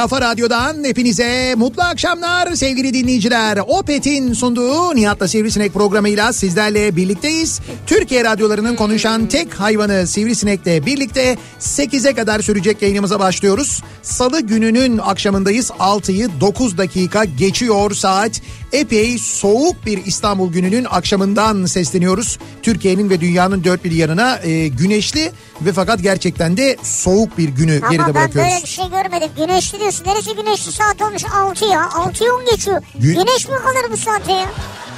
Kafa radyodan hepinize mutlu akşamlar sevgili dinleyiciler. Opet'in sunduğu Nihat'la Sivrisinek programıyla sizlerle birlikteyiz. Türkiye radyolarının konuşan tek hayvanı Sivrisinek'le birlikte 8'e kadar sürecek yayınımıza başlıyoruz. Salı gününün akşamındayız. 6'yı 9 dakika geçiyor saat. Epey soğuk bir İstanbul gününün akşamından sesleniyoruz. Türkiye'nin ve dünyanın dört bir yanına e, güneşli ve fakat gerçekten de soğuk bir günü Ama geride ben bırakıyoruz. böyle bir şey görmedim. Güneşli diyorsun. Neresi güneşli saat olmuş 6 ya. 6'ya 10 geçiyor. Gü- Güneş mi kalır bu saate ya?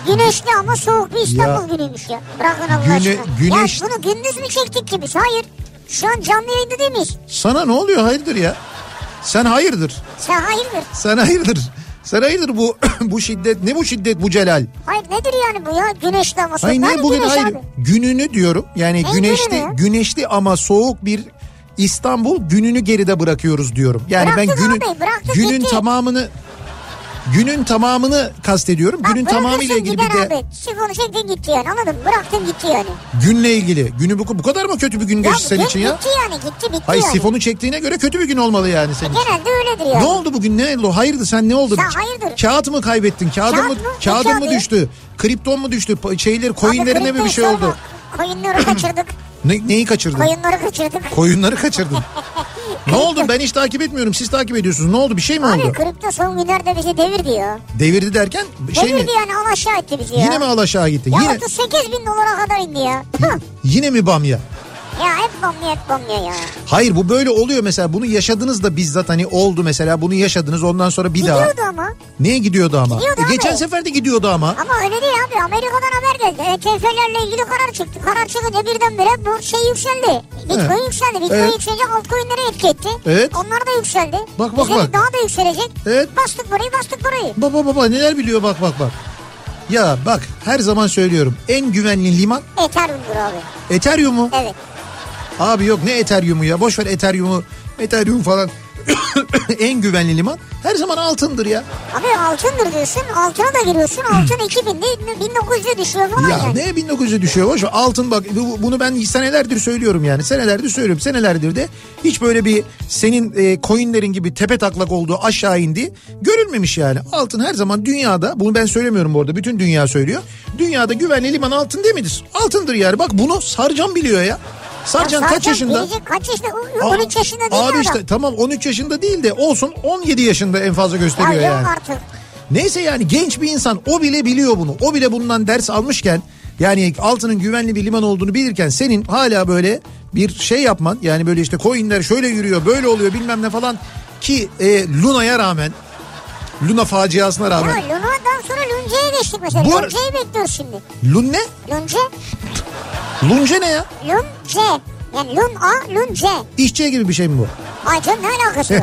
Güneşli ama soğuk bir İstanbul günüymüş ya. Bırakın Allah Güne- aşkına. güneş- Ya bunu gündüz mü çektik ki biz? Hayır. Şu an canlı yayında değil miyiz? Sana ne oluyor hayırdır ya? Sen hayırdır. Sen hayırdır? Sen hayırdır. Sen hayırdır bu bu şiddet ne bu şiddet bu celal? Hayır nedir yani bu ya? Güneşli ama soğuk. Hayır niye bugün güneş hayır abi? gününü diyorum. Yani Ne güneşli günü ya? güneşli ama soğuk bir İstanbul gününü geride bırakıyoruz diyorum. Yani ben Bıraktık günün abi, bıraktık, günün gitti. tamamını günün tamamını kastediyorum. Bak, günün tamamıyla ilgili bir de abi. Sifonu çektin gitti yani anladın mı? Bıraktın gitti yani. günle ilgili. Günü bu, bu kadar mı kötü bir gün geçti senin gün için ya? Gitti yani gitti bitti Hayır yani. sifonu çektiğine göre kötü bir gün olmalı yani senin için. Genelde öyledir yani. Ne oldu bugün ne oldu? Hayırdır sen ne oldu? Sen hayırdır? Kağıt mı kaybettin? Kağıdın Kağıt mı, mı? Kağıdın mı kağıdı? düştü? Kripton mu düştü? Şeyleri, coinlerine mi bir şey oldu? Koyunları kaçırdık. Ne, neyi kaçırdın? Koyunları kaçırdık. Koyunları kaçırdın. ne oldu? Ben hiç takip etmiyorum. Siz takip ediyorsunuz. Ne oldu? Bir şey mi Abi oldu? kripto son günlerde bizi devirdi ya. Devirdi derken şey mi? devirdi yani al aşağı etti bizi ya. Yine mi al aşağı gitti? Ya Yine 38 bin dolara kadar indi ya. Yine mi bamya? Ya hep bamya hep bamya ya. Hayır bu böyle oluyor mesela. Bunu yaşadınız da bizzat hani oldu mesela. Bunu yaşadınız ondan sonra bir daha. Gidiyordu ama. Neye gidiyordu ama? Gidiyordu E, abi. geçen sefer de gidiyordu ama. Ama öyle değil abi. Amerika'dan haber geldi. ETF'lerle ilgili karar çıktı. Karar çıkınca birdenbire bu şey yükseldi. Bitcoin Evet. yükseldi. Bitcoin Evet. yükselince altcoin'lere etki etti. Evet. Onlar da yükseldi. Bak, bak, Üzeri bak. daha da yükselecek. Evet. Bastık burayı bastık burayı. Baba baba neler biliyor bak bak bak. Ya bak her zaman söylüyorum en güvenli liman Ethereum'dur abi. Ethereum mu? Evet. Abi yok ne Ethereum'u ya boş ver Ethereum'u Ethereum falan. en güvenli liman her zaman altındır ya. Abi altındır diyorsun. Altına da giriyorsun. Altın 2000'de 1900'e düşüyor falan Ya yani. ne 1900'e düşüyor boş ver. Altın bak bu- bunu ben senelerdir söylüyorum yani. Senelerdir söylüyorum. Senelerdir de hiç böyle bir senin e, coinlerin gibi tepe taklak olduğu aşağı indi görülmemiş yani. Altın her zaman dünyada bunu ben söylemiyorum bu arada bütün dünya söylüyor. Dünyada güvenli liman altın değil midir? Altındır yani. Bak bunu Sarcan biliyor ya. Sarcan Ya kaç yaşında? kaç yaşında? Aa, 13 yaşında değil Abi adam? işte tamam 13 yaşında değil de olsun 17 yaşında en fazla Ya gösteriyor yok yani. artık. Neyse yani genç bir insan o bile biliyor bunu. O bile bundan ders almışken yani altının güvenli bir liman olduğunu bilirken senin hala böyle bir şey yapman yani böyle işte coinler şöyle yürüyor böyle oluyor bilmem ne falan ki e, Luna'ya rağmen Luna faciasına Ya rağmen Luna'dan sonra Lunce'ye geçtik mesela. Bu Lunce'yi bekliyoruz şimdi. Lun ne? Lunce? Lunce ne ya? Lunce. Yani Lun A, Lun C. İşçe gibi bir şey mi bu? Ay canım ne alakası var?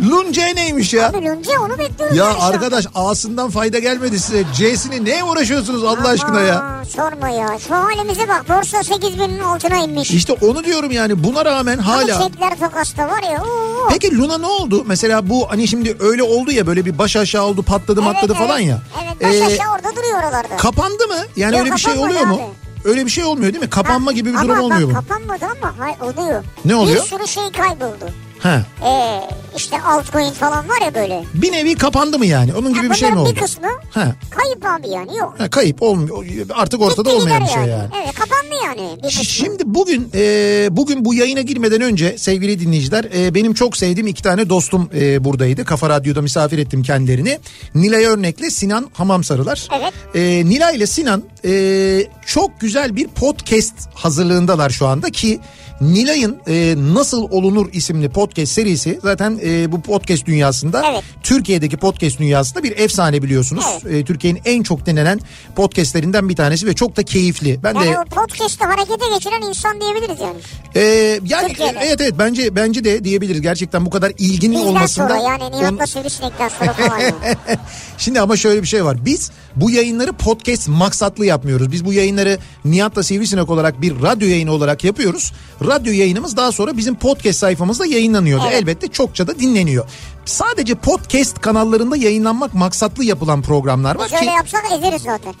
Lunce neymiş ya? Abi Lun C onu bekliyoruz. Ya arkadaş A'sından fayda gelmedi size. C'sini neye uğraşıyorsunuz Allah aşkına ya? Sorma ya. Şu halimize bak. Borsa 8 binin altına inmiş. İşte onu diyorum yani buna rağmen hala. Hani çekler tokasta var ya. Oo. Peki Luna ne oldu? Mesela bu hani şimdi öyle oldu ya böyle bir baş aşağı oldu patladı Evet, matladı evet. falan ya. Evet baş Ee, aşağı orada duruyor oralarda. Kapandı mı? Yani Yok, öyle bir şey oluyor mu? Öyle bir şey olmuyor değil mi? Kapanma gibi bir ama durum olmuyor bak, mu? Kapanmadı ama hayır oluyor. Ne oluyor? Bir sürü şey kayboldu. Ha. Ee, işte altcoin falan var ya böyle. Bir nevi kapandı mı yani? Onun gibi Ha, bir şey mi oldu? bir kısmı Ha. kayıp abi yani yok. ha. Kayıp olmuyor. Artık ortada Gitti olmayan bir şey yani. Evet kapandı yani. Bir Ş- kısmı. Şimdi bugün e, bugün bu yayına girmeden önce sevgili dinleyiciler e, benim çok sevdiğim iki tane dostum e, buradaydı. Kafa Radyo'da misafir ettim kendilerini. Nilay Örnek'le Sinan Hamamsarılar. Evet. E, Nilay ile Sinan e, çok güzel bir podcast hazırlığındalar şu anda ki Nilay'ın e, Nasıl Olunur isimli podcast serisi zaten e, bu podcast dünyasında Evet. Türkiye'deki podcast dünyasında bir efsane biliyorsunuz. E, Türkiye'nin en çok dinlenen podcastlerinden bir tanesi ve çok da keyifli. Ben de Yani o podcast'ı harekete geçiren insan diyebiliriz yani. ee, yani Türkiye'de. evet evet bence bence de diyebiliriz gerçekten bu kadar ilginin Bizden olmasında. sonra yani Nihat'la on- Sivrisinek'ten sonra falan yani. Şimdi ama şöyle bir şey var. Biz bu yayınları podcast maksatlı yapmıyoruz. Biz bu yayınları Nihat'la Sivrisinek olarak bir radyo yayını olarak yapıyoruz. Radyo yayınımız daha sonra bizim podcast sayfamızda yayınlanıyor. ve Evet. Elbette çokça da dinleniyor. Sadece podcast kanallarında yayınlanmak maksatlı yapılan programlar var Biz ki öyle yapsak ezeriz zaten.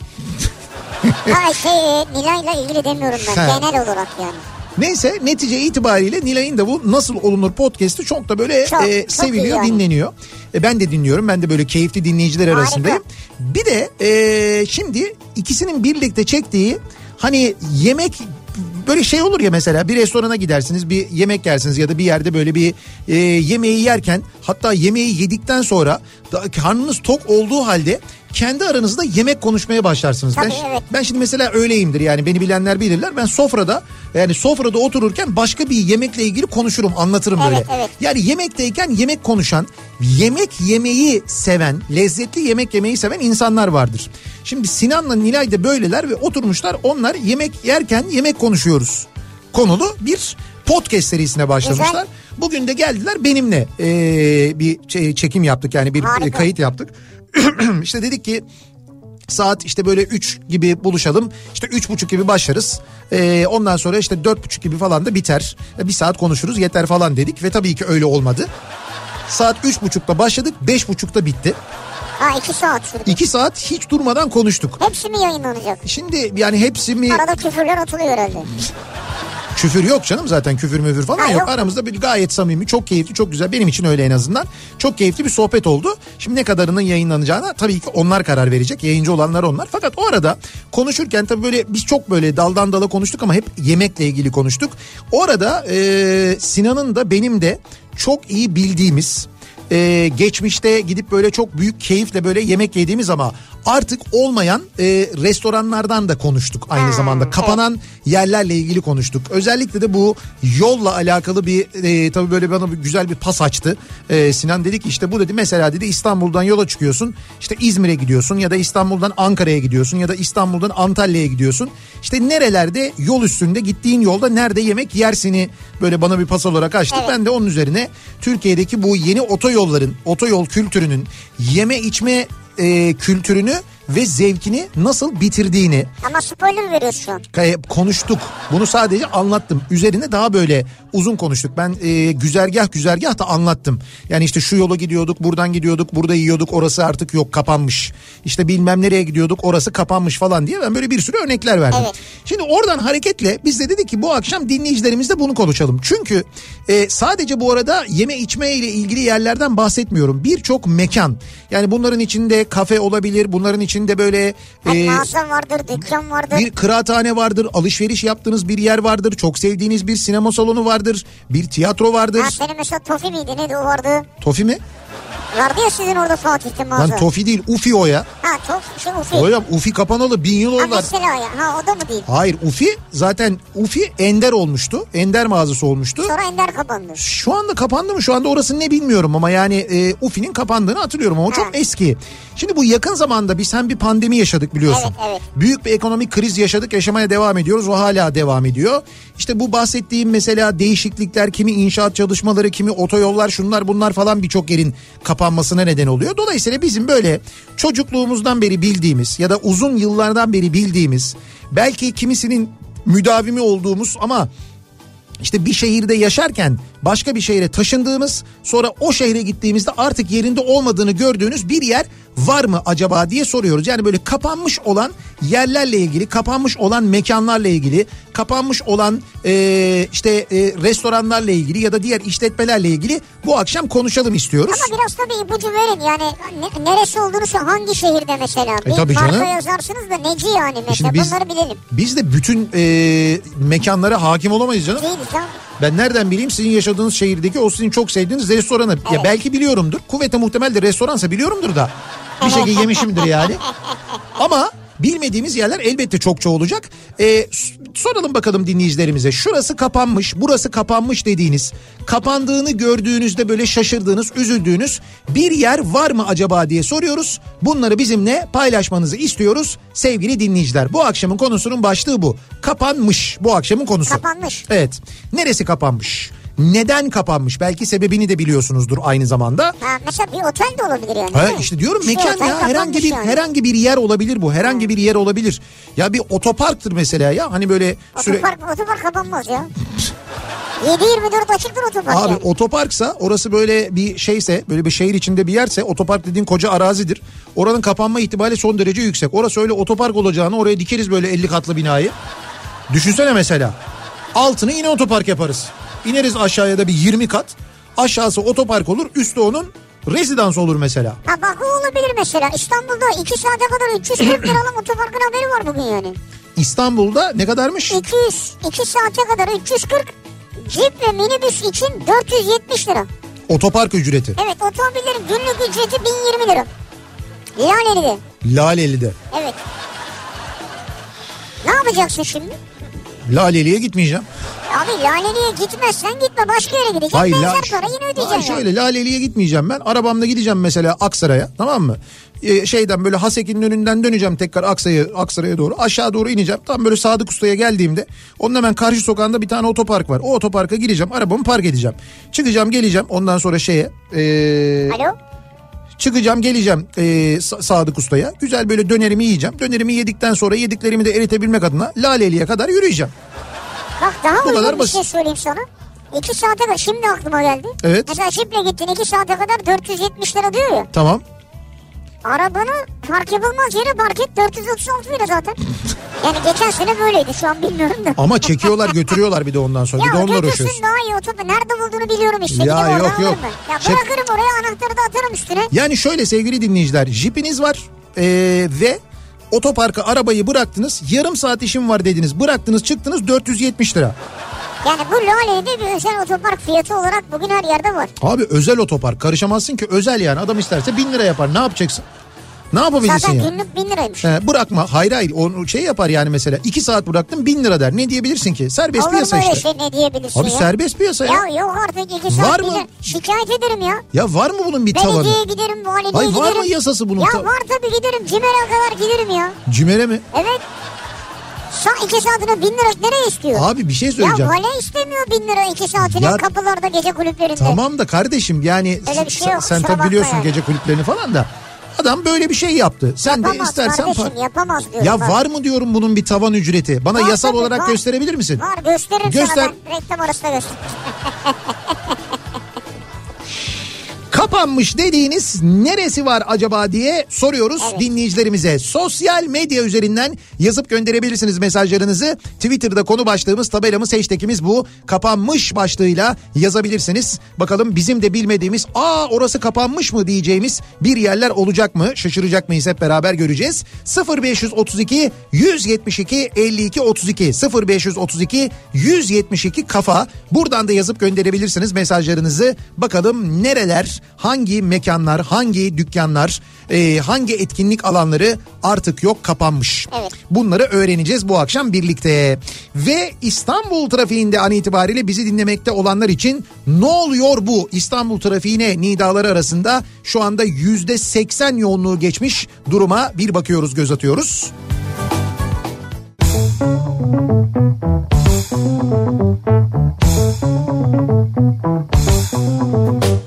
ha şey Nilay'la ilgili demiyorum ben. Ha. Genel olarak yani. Neyse netice itibariyle Nilay'ın da bu Nasıl Olunur podcast'i çok da böyle Çok, e, çok seviliyor, yani. dinleniyor. E, ben de dinliyorum. Ben de böyle keyifli dinleyiciler Harika. arasındayım. Bir de e, şimdi ikisinin birlikte çektiği hani yemek böyle şey olur ya mesela bir restorana gidersiniz bir yemek yersiniz ya da bir yerde böyle bir e, yemeği yerken hatta yemeği yedikten sonra da, karnınız tok olduğu halde kendi aranızda yemek konuşmaya başlarsınız. Tabii, ben, evet. ben şimdi mesela öyleyimdir yani beni bilenler bilirler. Ben sofrada yani sofrada otururken başka bir yemekle ilgili konuşurum anlatırım Evet, böyle. evet. Yani yemekteyken yemek konuşan, yemek yemeyi seven, lezzetli yemek yemeyi seven insanlar vardır. Şimdi Sinan'la Nilay da böyleler ve oturmuşlar onlar yemek yerken yemek konuşuyoruz. Konulu bir podcast serisine başlamışlar. Güzel. Bugün de geldiler benimle eee, bir çekim yaptık yani bir Harika. kayıt yaptık. işte dedik ki Saat işte böyle 3 gibi buluşalım. İşte üç buçuk gibi başlarız. Ee, ondan sonra işte dört buçuk gibi falan da biter. Bir saat konuşuruz yeter falan dedik ve tabii ki öyle olmadı. Saat üç buçukta başladık beş buçukta bitti. Ha iki saat sürdü. İki saat hiç durmadan konuştuk. Hepsi mi yayınlanacak? Şimdi yani hepsi mi Arada küfürler atılıyor herhalde. küfür yok canım zaten küfür müfür falan yok. Aramızda bir gayet samimi çok keyifli çok güzel benim için öyle en azından. Çok keyifli bir sohbet oldu. Şimdi ne kadarının yayınlanacağına tabii ki onlar karar verecek. Yayıncı olanlar onlar. Fakat o arada konuşurken tabii böyle biz çok böyle daldan dala konuştuk ama hep yemekle ilgili konuştuk. Orada e, Sinan'ın da benim de çok iyi bildiğimiz e, geçmişte gidip böyle çok büyük keyifle böyle yemek yediğimiz ama artık olmayan e, restoranlardan da konuştuk aynı zamanda. Kapanan yerlerle ilgili konuştuk. Özellikle de bu yolla alakalı bir e, tabii böyle bana bir güzel bir pas açtı. E, Sinan dedi ki işte bu dedi mesela dedi İstanbul'dan yola çıkıyorsun. işte İzmir'e gidiyorsun ya da İstanbul'dan Ankara'ya gidiyorsun ya da İstanbul'dan Antalya'ya gidiyorsun. İşte nerelerde yol üstünde gittiğin yolda nerede yemek yersini böyle bana bir pas olarak açtı. Evet. Ben de onun üzerine Türkiye'deki bu yeni otoyolların, otoyol kültürünün yeme içme e, kültürünü ve zevkini nasıl bitirdiğini Ama spoiler veriyorsun konuştuk. Bunu sadece anlattım. Üzerine daha böyle uzun konuştuk. Ben e, güzergah güzergah da anlattım. Yani işte şu yola gidiyorduk, buradan gidiyorduk, burada yiyorduk, orası artık yok kapanmış. İşte bilmem nereye gidiyorduk, orası kapanmış falan diye ben böyle bir sürü örnekler verdim. Evet. Şimdi oradan hareketle biz de dedik ki bu akşam dinleyicilerimizle bunu konuşalım. Çünkü e, sadece bu arada yeme içme ile ilgili yerlerden bahsetmiyorum. Birçok mekan yani bunların içinde kafe olabilir, bunların içinde böyle Yani e, mağaza vardır, dükkan vardır. bir kıraathane vardır, alışveriş yaptığınız bir yer vardır, çok sevdiğiniz bir sinema salonu vardır, bir tiyatro vardır. Ha senin mesela Tofi miydi neydi o vardı? Tofi mi? Vardı ya sizin orada Fatih'te mağaza. Lan Tofi değil Ufi o ya. Ha Tof şey Ufi. Hocam Ufi kapanalı bin yıl Ha oldu. mesela ya. Ha o da mı değil? Hayır Ufi zaten Ufi Ender olmuştu. Ender mağazası olmuştu. Sonra Ender kapandı. Şu anda kapandı mı? Şu anda orası ne bilmiyorum ama yani e, Ufi'nin kapandığını hatırlıyorum ama o çok Ha. eski. Şimdi bu yakın zamanda biz hem bir pandemi yaşadık biliyorsun. Evet, evet. Büyük bir ekonomik kriz yaşadık, yaşamaya devam ediyoruz. O hala devam ediyor. İşte bu bahsettiğim mesela değişiklikler, kimi inşaat çalışmaları, kimi otoyollar, şunlar bunlar falan birçok yerin kapanmasına neden oluyor. Dolayısıyla bizim böyle çocukluğumuzdan beri bildiğimiz ya da uzun yıllardan beri bildiğimiz, belki kimisinin müdavimi olduğumuz ama işte bir şehirde yaşarken başka bir şehre taşındığımız sonra o şehre gittiğimizde artık yerinde olmadığını gördüğünüz bir yer var mı acaba diye soruyoruz. Yani böyle kapanmış olan yerlerle ilgili, kapanmış olan mekanlarla ilgili, kapanmış olan e, işte e, restoranlarla ilgili ya da diğer işletmelerle ilgili bu akşam konuşalım istiyoruz. Ama biraz tabii ipucu verin yani ne- neresi olduğunu şu hangi şehirde mesela. E, tabii canım. yazarsınız da neci yani mesela Şimdi biz, bunları bilelim. biz de bütün e, mekanlara hakim olamayız canım. Değiliz ha. Ben nereden bileyim sizin yaşadığınız şehirdeki o sizin çok sevdiğiniz restoranı. Ya belki biliyorumdur. Kuvvete muhtemel de restoransa biliyorumdur da. Bir şekilde yemişimdir yani. Ama bilmediğimiz yerler elbette çokça olacak. Ee, soralım bakalım dinleyicilerimize. Şurası kapanmış, burası kapanmış dediğiniz, kapandığını gördüğünüzde böyle şaşırdığınız, üzüldüğünüz bir yer var mı acaba diye soruyoruz. Bunları bizimle paylaşmanızı istiyoruz sevgili dinleyiciler. Bu akşamın konusunun başlığı bu. Kapanmış bu akşamın konusu. Kapanmış. Evet. Neresi kapanmış? Neden kapanmış? Belki sebebini de biliyorsunuzdur aynı zamanda. Ha, mesela bir otel de olabilir yani. Ha, işte diyorum Şu mekan ya herhangi bir yani. herhangi bir yer olabilir bu. Herhangi bir yer olabilir. Ya bir otoparktır mesela ya. Hani böyle süre Otopark, otopark kapanmaz ya. 7-24 açıktır otopark Abi yani. otoparksa orası böyle bir şeyse böyle bir şehir içinde bir yerse otopark dediğin koca arazidir. Oranın kapanma ihtimali son derece yüksek. Orası öyle otopark olacağını oraya dikeriz böyle 50 katlı binayı. Düşünsene mesela. Altını yine otopark yaparız. İneriz aşağıya da bir 20 kat. Aşağısı otopark olur. Üstü onun rezidans olur mesela. Ha bak o olabilir mesela. İstanbul'da 2 saate kadar 340 liralık otoparkın haberi var bugün yani. İstanbul'da ne kadarmış? 200, 2 saate kadar 340 Jeep ve minibüs için 470 lira. Otopark ücreti. Evet otomobillerin günlük ücreti 1020 lira. Laleli'de. Laleli'de. Evet. Ne yapacaksın şimdi? Laleli'ye gitmeyeceğim. Abi Laleli'ye gitmezsen gitme başka yere gideceksin. Hayır, la- para yine ödeyeceksin. şöyle Laleli'ye gitmeyeceğim ben. Arabamla gideceğim mesela Aksaray'a tamam mı? Ee, şeyden böyle Hasek'in önünden döneceğim tekrar Aksaray'a Aksaray'a doğru. Aşağı doğru ineceğim. Tam böyle Sadık Usta'ya geldiğimde onun hemen karşı sokağında bir tane otopark var. O otoparka gireceğim. Arabamı park edeceğim. Çıkacağım geleceğim. Ondan sonra şeye ee, Alo? Çıkacağım geleceğim Sa- Sadık Usta'ya. Güzel böyle dönerimi yiyeceğim. Dönerimi yedikten sonra yediklerimi de eritebilmek adına Laleli'ye kadar yürüyeceğim. Bak daha Bu kadar bir basit. şey söyleyeyim sana. 2 saate kadar şimdi aklıma geldi. Evet. Mesela Jeep'le gittin 2 saate kadar 470 lira diyor ya. Tamam. Arabanı park yapılmaz yere park et 436 lira zaten. Yani geçen sene böyleydi şu an bilmiyorum da. Ama çekiyorlar götürüyorlar bir de ondan sonra. bir de Ya onunla uğraşıyorsun. daha iyi otobu. Nerede bulduğunu biliyorum işte. Ya Gidip yok, yok. ben. Ya Çek- bırakırım oraya anahtarı da atarım üstüne. Yani şöyle sevgili dinleyiciler jipiniz var ee, ve otoparka arabayı bıraktınız yarım saat işim var dediniz bıraktınız çıktınız 470 lira. Yani bu Lale'de bir özel otopark fiyatı olarak bugün her yerde var. Abi özel otopark karışamazsın ki özel yani adam isterse 1000 lira yapar ne yapacaksın? Ne yapabilirsin Zaten ya? günlük 1000 liraymış. He, bırakma hayır hayır onu şey yapar yani mesela 2 saat bıraktım 1000 lira der ne diyebilirsin ki serbest Olur piyasa işte. şey ne diyebilirsin Abi ya? serbest piyasa ya. Ya yok artık 2 saat Var mı? Şikayet ederim ya. Ya var mı bunun bir tavanı? Belediyeye giderim, valiliğe Ay, giderim. var mı yasası bunun Ya var tabii giderim. Cimer'e kadar giderim ya. Cimere mi? Evet. Sa iki saatine bin lira nereye istiyor? Abi bir şey ya söyleyeceğim. vale istemiyor bin lira iki saatine Ya- kapılarda gece kulüplerinde. Tamam da kardeşim yani Öyle bir şey sen, yok, sen tabii biliyorsun yani. gece kulüplerini falan da. Adam böyle bir şey yaptı. Sen de Yapamaz istersen kardeşim par- yapamaz diyorum. Ya bak. var mı diyorum bunun bir tavan ücreti? Bana Var yasal tabii, olarak var. gösterebilir misin? Var gösteririm Göster. sana ben reklam arasında gösteririm. Kapanmış dediğiniz neresi var acaba diye soruyoruz Evet. dinleyicilerimize. Sosyal medya üzerinden yazıp gönderebilirsiniz mesajlarınızı. Twitter'da konu başlığımız tabelamız hashtagimiz bu. Kapanmış başlığıyla yazabilirsiniz. Bakalım bizim de bilmediğimiz aa orası kapanmış mı diyeceğimiz bir yerler olacak mı? Şaşıracak mıyız hep beraber göreceğiz. 0532 172 52 32 0532 172 kafa. Buradan da yazıp gönderebilirsiniz mesajlarınızı. Bakalım nereler hangi mekanlar, hangi dükkanlar, e, hangi etkinlik alanları artık yok kapanmış. Evet. Bunları öğreneceğiz bu akşam birlikte. Ve İstanbul trafiğinde an itibariyle bizi dinlemekte olanlar için ne oluyor bu İstanbul trafiğine nidaları arasında şu anda yüzde seksen yoğunluğu geçmiş duruma bir bakıyoruz göz atıyoruz. Kafa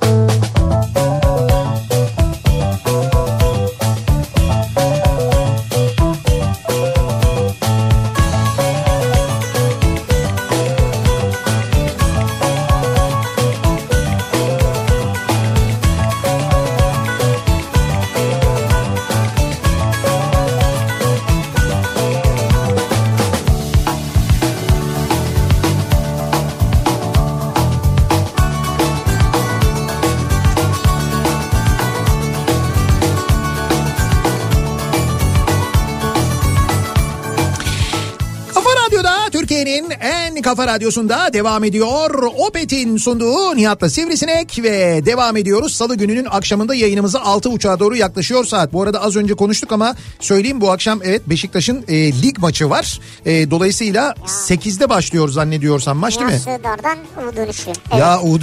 Türkiye'nin en kafa radyosunda devam ediyor. Opet'in sunduğu Nihat'la Sivrisinek ve devam ediyoruz. Salı gününün akşamında yayınımıza 6 uçağa doğru yaklaşıyor saat. Bu arada az önce konuştuk ama söyleyeyim bu akşam evet Beşiktaş'ın e, lig maçı var. E, dolayısıyla 8'de başlıyor zannediyorsam maç değil mi? Sığdar'dan U dönüşü. Evet. Ya U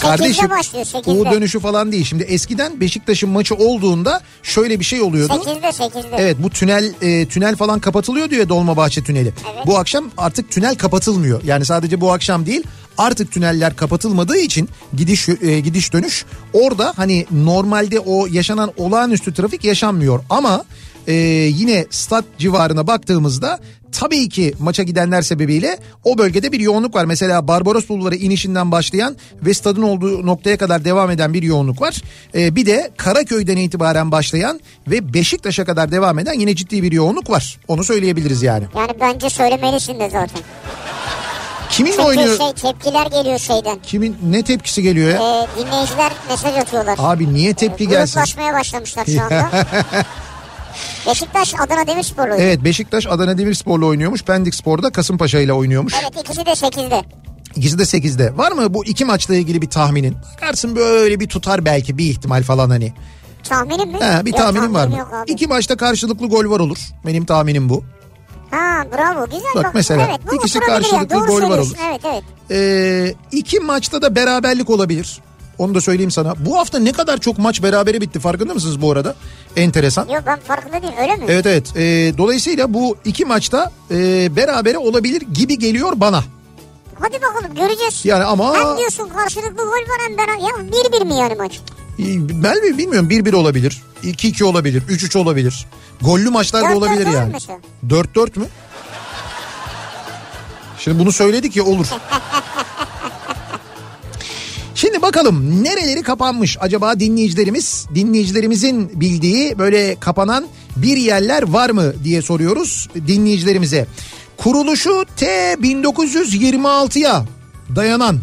Kardeşim başlıyor, sekizde. U dönüşü falan değil. Şimdi eskiden Beşiktaş'ın maçı olduğunda şöyle bir şey oluyordu. 8'de 8'de. Evet bu tünel e, tünel falan kapatılıyor ya Dolmabahçe tüneli. Evet. Bu akşam artık tünel kapatılmıyor. Yani sadece bu akşam değil artık tüneller kapatılmadığı için gidiş e, gidiş dönüş orada hani normalde o yaşanan olağanüstü trafik yaşanmıyor ama e, yine stat civarına baktığımızda tabii ki maça gidenler sebebiyle o bölgede bir yoğunluk var. Mesela Barbaros Bulvarı inişinden başlayan ve stadın olduğu noktaya kadar devam eden bir yoğunluk var. E, bir de Karaköy'den itibaren başlayan ve Beşiktaş'a kadar devam eden yine ciddi bir yoğunluk var. Onu söyleyebiliriz yani. Yani bence söylemelisin de zaten. Kiminle Çünkü oynuyor? şey tepkiler geliyor şeyden. Kimin ne tepkisi geliyor ya? Ee, dinleyiciler mesaj atıyorlar. Abi niye tepki gelsin? Gruplaşmaya başlamışlar şu anda. Beşiktaş Adana Demirspor'la oynuyor. Evet Beşiktaş Adana Demirspor'la oynuyormuş. Pendik Spor'da Kasımpaşa ile oynuyormuş. Evet ikisi de 8'de. İkisi de 8'de. Var mı bu iki maçla ilgili bir tahminin? Bakarsın böyle bir tutar belki bir ihtimal falan hani. Tahminin mi? He, bir Yok, tahminin var mı? İki maçta karşılıklı gol var olur. Benim tahminim bu. Ha bravo güzel. Bak mesela, evet, ikisi karşılıklı Doğru gol var olur. Evet evet. Ee, iki maçta da beraberlik olabilir. Onu da söyleyeyim sana. Bu hafta ne kadar çok maç berabere bitti farkında mısınız bu arada? Enteresan. Yok ben farkında değilim öyle mi? Evet evet. Ee, dolayısıyla bu iki maçta e, berabere olabilir gibi geliyor bana. Hadi bakalım göreceğiz. Yani ama Hem diyorsun karşılıklı gol var hem ben... Ya bir bir mi yani maç? ben mi bilmiyorum 1-1 olabilir. 2-2 olabilir. 3-3 olabilir. Gollü maçlar da olabilir yani. mesela. 4-4 mü? Şimdi bunu söyledik ya olur. Şimdi bakalım nereleri kapanmış acaba dinleyicilerimiz? Dinleyicilerimizin bildiği böyle kapanan bir yerler var mı diye soruyoruz dinleyicilerimize. Kuruluşu T 1926'ya dayanan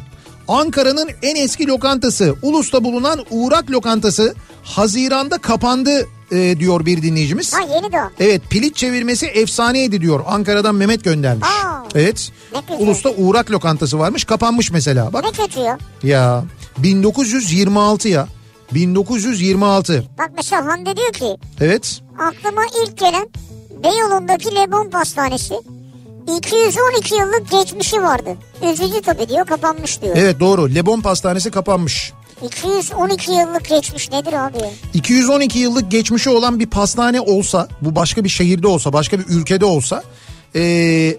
Ankara'nın en eski lokantası Ulus'ta bulunan Uğrak Lokantası Haziran'da kapandı e, diyor bir dinleyicimiz. Ha yeni de o. Evet piliç çevirmesi efsaneydi diyor. Ankara'dan Mehmet göndermiş. Aa, evet. Ulus'ta Uğrak lokantası varmış kapanmış mesela. Bak Ne kötü ya. ya 1926 ya. 1926. Bak mesela Hande diyor ki Evet. aklıma ilk gelen Beyoğlu'ndaki Lebon Pastanesi 212 yıllık geçmişi vardı. Üzücü tabii diyor kapanmış diyor. Evet doğru. Lebon Pastanesi kapanmış. 212 yıllık geçmiş nedir abi? 212 yıllık geçmişi olan bir pastane olsa, bu başka bir şehirde olsa, başka bir ülkede olsa, eee,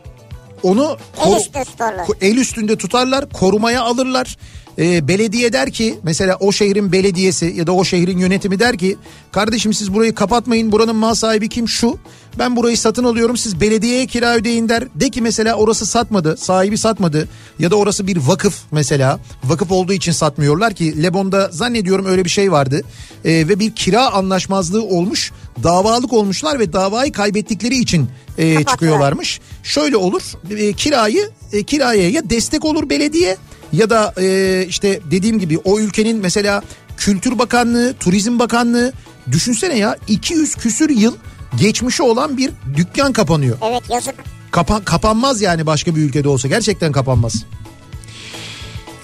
onu El tutarlar. ko- el üstünde tutarlar, korumaya alırlar. Ee, belediye der ki mesela o şehrin belediyesi ya da o şehrin yönetimi der ki kardeşim siz burayı kapatmayın buranın mal sahibi kim? Şu. Ben burayı satın alıyorum siz belediyeye kira ödeyin. der. De ki mesela orası satmadı sahibi satmadı. Ya da orası bir vakıf mesela. Vakıf olduğu için satmıyorlar ki Lebon'da zannediyorum öyle bir şey vardı. Ee, ve bir kira anlaşmazlığı olmuş davalık olmuşlar ve davayı kaybettikleri için e, çıkıyorlarmış. Şöyle olur e, kirayı e, kiraya ya destek olur belediye ya da e, işte dediğim gibi o ülkenin mesela Kültür Bakanlığı, Turizm Bakanlığı düşünsene ya 200 küsür yıl geçmişi olan bir dükkan kapanıyor. Evet yazık. Kapa kapanmaz yani başka bir ülkede olsa gerçekten kapanmaz.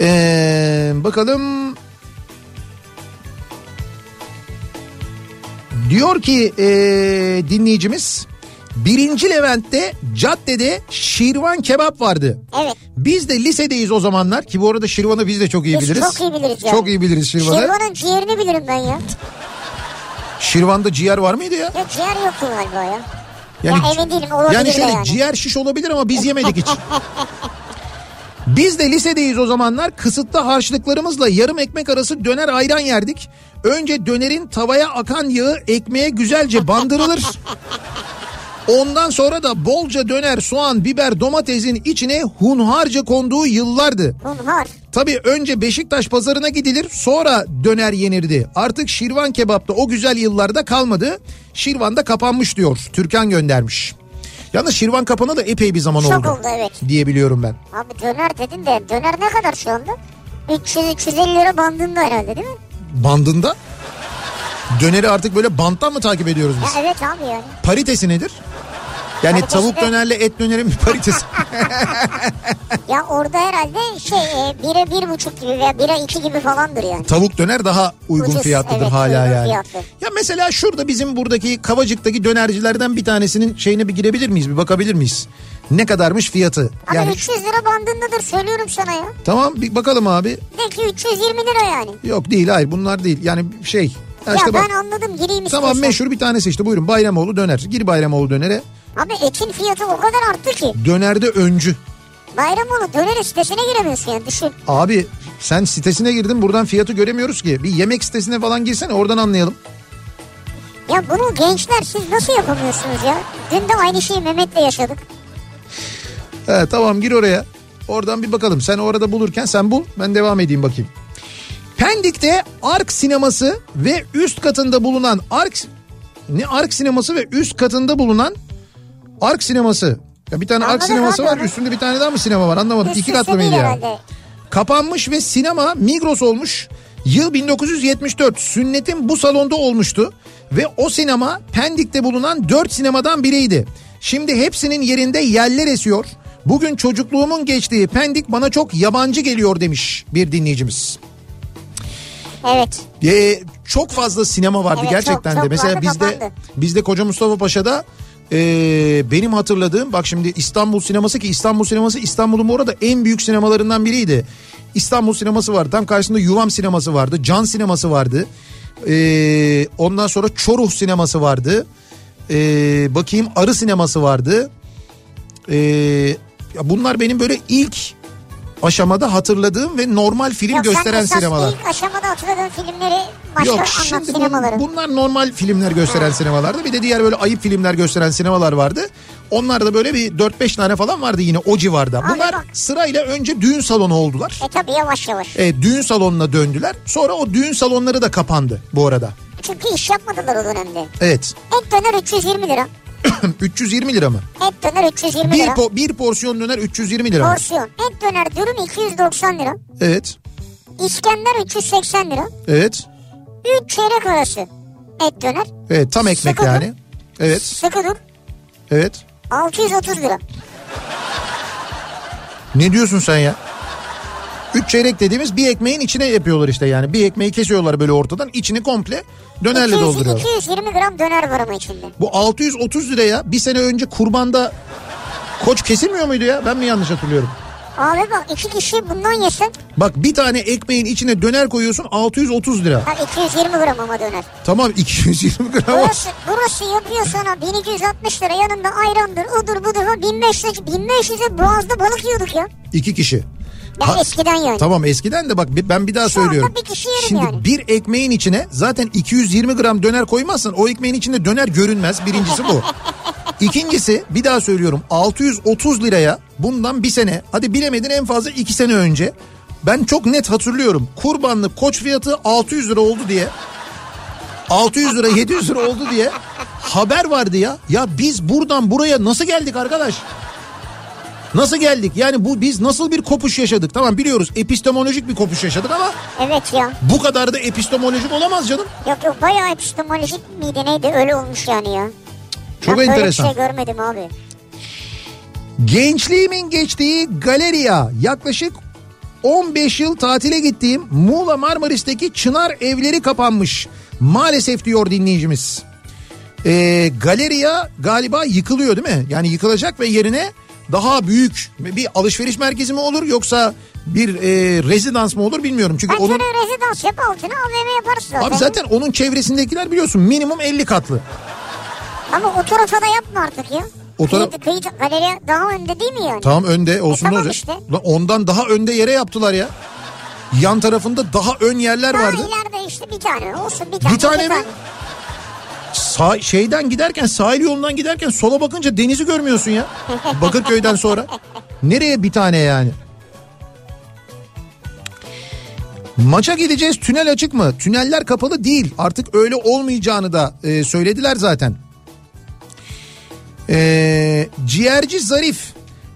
Ee, bakalım diyor ki e, dinleyicimiz birinci Levent'te caddede şirvan kebap vardı. Evet. Biz de lisedeyiz o zamanlar ki bu arada şirvanı biz de çok iyi Biz biliriz. çok iyi biliriz yani. Çok iyi biliriz şirvanı. Şirvanın ciğerini bilirim ben ya. Şirvanda ciğer var mıydı ya? Yok ciğer yoktu galiba ya. Ya emin değilim, olabilir Yani şöyle yani. ciğer şiş olabilir ama biz yemedik hiç. Biz de lisedeyiz o zamanlar kısıtlı harçlıklarımızla yarım ekmek arası döner ayran yerdik. Önce dönerin tavaya akan yağı ekmeğe güzelce bandırılır. Ondan sonra da bolca döner, soğan, biber, domatesin içine hunharca konduğu yıllardı. Hunhar. Tabii önce Beşiktaş pazarına gidilir sonra döner yenirdi. Artık Şirvan kebapta o güzel yıllarda kalmadı. Şirvan'da kapanmış diyor. Türkan göndermiş. Yalnız Şirvan kapana da epey bir zaman Çok oldu. oldu, evet. Diye biliyorum ben. Abi döner dedin de döner ne kadar şu anda? 300-350 lira bandında herhalde değil mi? Bandında Döneri artık böyle banttan mı takip ediyoruz biz? Ya evet abi yani. Paritesi nedir? Yani Paritesi tavuk de- dönerle et dönerin bir paritesi. Ya orada herhalde şey e, bire bir buçuk gibi veya bire iki gibi falandır yani. Tavuk döner daha uygun Ucuz, fiyatlıdır evet, hala uygun yani. fiyatlı. Ya mesela şurada bizim buradaki Kavacık'taki dönercilerden bir tanesinin şeyine bir girebilir miyiz? Bir bakabilir miyiz? Ne kadarmış fiyatı? Abi Yani 300 lira bandındadır söylüyorum sana ya. tamam bir bakalım abi. De ki 320 lira yani. Yok değil hayır bunlar değil. Yani şey. Ya Ya, işte bak, ben anladım gireyim Tamam istiyorsan. meşhur bir tanesi işte buyurun Bayramoğlu döner. Gir Bayramoğlu dönere. Abi etin fiyatı o kadar arttı ki. Dönerde öncü. Bayramoğlu döner sitesine giremiyorsun yani düşün. Abi sen sitesine girdin buradan fiyatı göremiyoruz ki. Bir yemek sitesine falan girsene oradan anlayalım. Ya bunu gençler siz nasıl yapamıyorsunuz ya? Dün de aynı şeyi Mehmet'le yaşadık. He, tamam gir oraya. Oradan bir bakalım. Sen orada bulurken sen bul. Ben devam edeyim bakayım. Pendik'te Ark sineması ve üst katında bulunan Ark ne Ark sineması ve üst katında bulunan Ark sineması. Ya bir tane Ark sineması var. Üstünde bir tane daha mı sinema var? Anlamadım. Üst İki katlı mıydı ya? Kapanmış ve sinema Migros olmuş. Yıl 1974 sünnetim bu salonda olmuştu. Ve o sinema Pendik'te bulunan 4 sinemadan biriydi. Şimdi hepsinin yerinde yeller esiyor. Bugün çocukluğumun geçtiği Pendik bana çok yabancı geliyor demiş bir dinleyicimiz. Evet. Ee, çok fazla sinema vardı Evet, gerçekten çok, de. çok Mesela vardı, bizde kapandı. bizde Koca Mustafa Paşa'da e, benim hatırladığım bak şimdi İstanbul sineması ki İstanbul sineması İstanbul'un bu arada en büyük sinemalarından biriydi. İstanbul sineması vardı. Tam karşısında Yuvam sineması vardı. Can sineması vardı. Ee, ondan sonra Çoruh sineması vardı. Ee, bakayım Arı sineması vardı. Ee, ya bunlar benim böyle ilk aşamada hatırladığım ve normal film Yok, gösteren sen sinemalar. ilk aşamada hatırladığın filmleri başka Yok şimdi bu- sinemaları. bunlar normal filmler gösteren sinemalardı. Bir de diğer böyle ayıp filmler gösteren sinemalar vardı. Onlar da böyle bir 4-5 tane falan vardı yine o civarda. Abi Bunlar bak. sırayla önce düğün salonu oldular. E tabi yavaş yavaş. E, düğün salonuna döndüler. Sonra o düğün salonları da kapandı bu arada. Çünkü iş yapmadılar o dönemde. Evet. Et döner 320 lira. 320 lira mı? Et döner 320 Bir, lira. po- bir porsiyon döner 320 lira? Porsiyon. Et döner dürüm 290 lira. Evet. İskender 380 lira. Evet. 3 çeyrek arası. Et döner. Evet tam ekmek Sıkı yani. Evet. Sıkı dur. Evet. 630 lira. Ne diyorsun sen ya? Üç çeyrek dediğimiz bir ekmeğin içine yapıyorlar işte yani. Bir ekmeği kesiyorlar böyle ortadan içini komple dönerle 200, dolduruyorlar. 220 gram döner var ama içinde. Bu 630 liraya bir sene önce kurbanda koç kesilmiyor muydu ya? Ben mi yanlış hatırlıyorum? Abi bak iki kişi bundan yesen. Bak bir tane ekmeğin içine döner koyuyorsun 630 lira. Ha 220 gram ama döner. Tamam 220 gram. Burası, burası yapıyor sana 1260 lira yanında ayrandır odur budur ha 1500 1500'e boğazda balık yiyorduk ya. İki kişi. Ha- eskiden yani. Tamam eskiden de bak ben bir daha Şu söylüyorum. bir kişi yerim Şimdi yani. bir ekmeğin içine zaten 220 gram döner koymazsan o ekmeğin içinde döner görünmez. Birincisi bu. İkincisi bir daha söylüyorum 630 liraya bundan bir sene hadi bilemedin en fazla iki sene önce ben çok net hatırlıyorum. Kurbanlık koç fiyatı 600 lira oldu diye 600 lira 700 lira oldu diye haber vardı ya. Ya biz buradan buraya nasıl geldik arkadaş? Nasıl geldik? Yani bu biz nasıl bir kopuş yaşadık? Tamam biliyoruz epistemolojik bir kopuş yaşadık ama Evet ya. bu kadar da epistemolojik olamaz canım. Yok yok bayağı epistemolojik miydi neydi öyle olmuş yani ya. Çok ben enteresan. Böyle bir şey görmedim abi. Gençliğimin geçtiği galeriya yaklaşık 15 yıl tatile gittiğim Muğla Marmaris'teki Çınar evleri kapanmış. Maalesef diyor dinleyicimiz. Ee, galeriya galiba yıkılıyor değil mi? Yani yıkılacak ve yerine daha büyük bir alışveriş merkezi mi olur yoksa bir e, rezidans mı olur bilmiyorum. Çünkü Bence onun rezidans yap altına AVM yaparız zaten. abi zaten onun çevresindekiler biliyorsun minimum 50 katlı. Ama o tarafa da yapma artık ya. O taraf- Kıyı, kıyı, galeri daha önde değil mi yani? Tamam önde olsun E, tamam olacak? işte. Lan ondan daha önde yere yaptılar ya. Yan tarafında daha ön yerler Daha vardı. ileride işte bir tane olsun bir tane. Bir tane iki mi? Sağ, şeyden giderken sahil yolundan giderken sola bakınca denizi görmüyorsun ya. Bakırköy'den sonra. Nereye bir tane yani? Maça gideceğiz tünel açık mı? Tüneller kapalı değil. Artık öyle olmayacağını da e, söylediler zaten. E, ciğerci Zarif.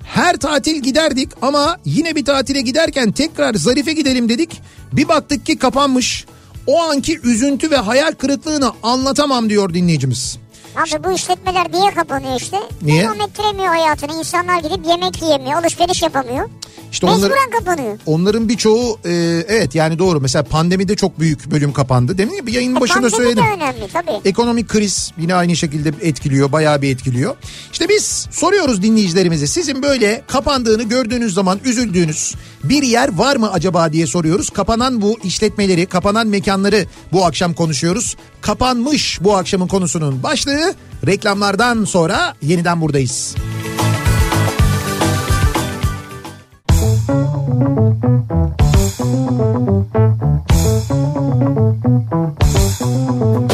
Her tatil giderdik ama yine bir tatile giderken tekrar Zarif'e gidelim dedik. Bir baktık ki kapanmış. O anki üzüntü ve hayal kırıklığını anlatamam diyor dinleyicimiz. Abi bu işletmeler niye kapanıyor işte? Niye? Devam ettiremiyor hayatını. İnsanlar gidip yemek yiyemiyor, alışveriş yapamıyor. İşte Mecburen kapanıyor. onların birçoğu e, evet yani doğru. Mesela pandemide çok büyük bölüm kapandı. Demin gibi yayının E, başında pandemi söyledim. de önemli tabii. Ekonomik kriz yine aynı şekilde etkiliyor, bayağı bir etkiliyor. İşte biz soruyoruz dinleyicilerimize. Sizin böyle kapandığını gördüğünüz zaman üzüldüğünüz bir yer var mı acaba diye soruyoruz. Kapanan bu işletmeleri, kapanan mekanları bu akşam konuşuyoruz. Kapanmış bu akşamın konusunun başlığı. Reklamlardan sonra yeniden buradayız. Kafa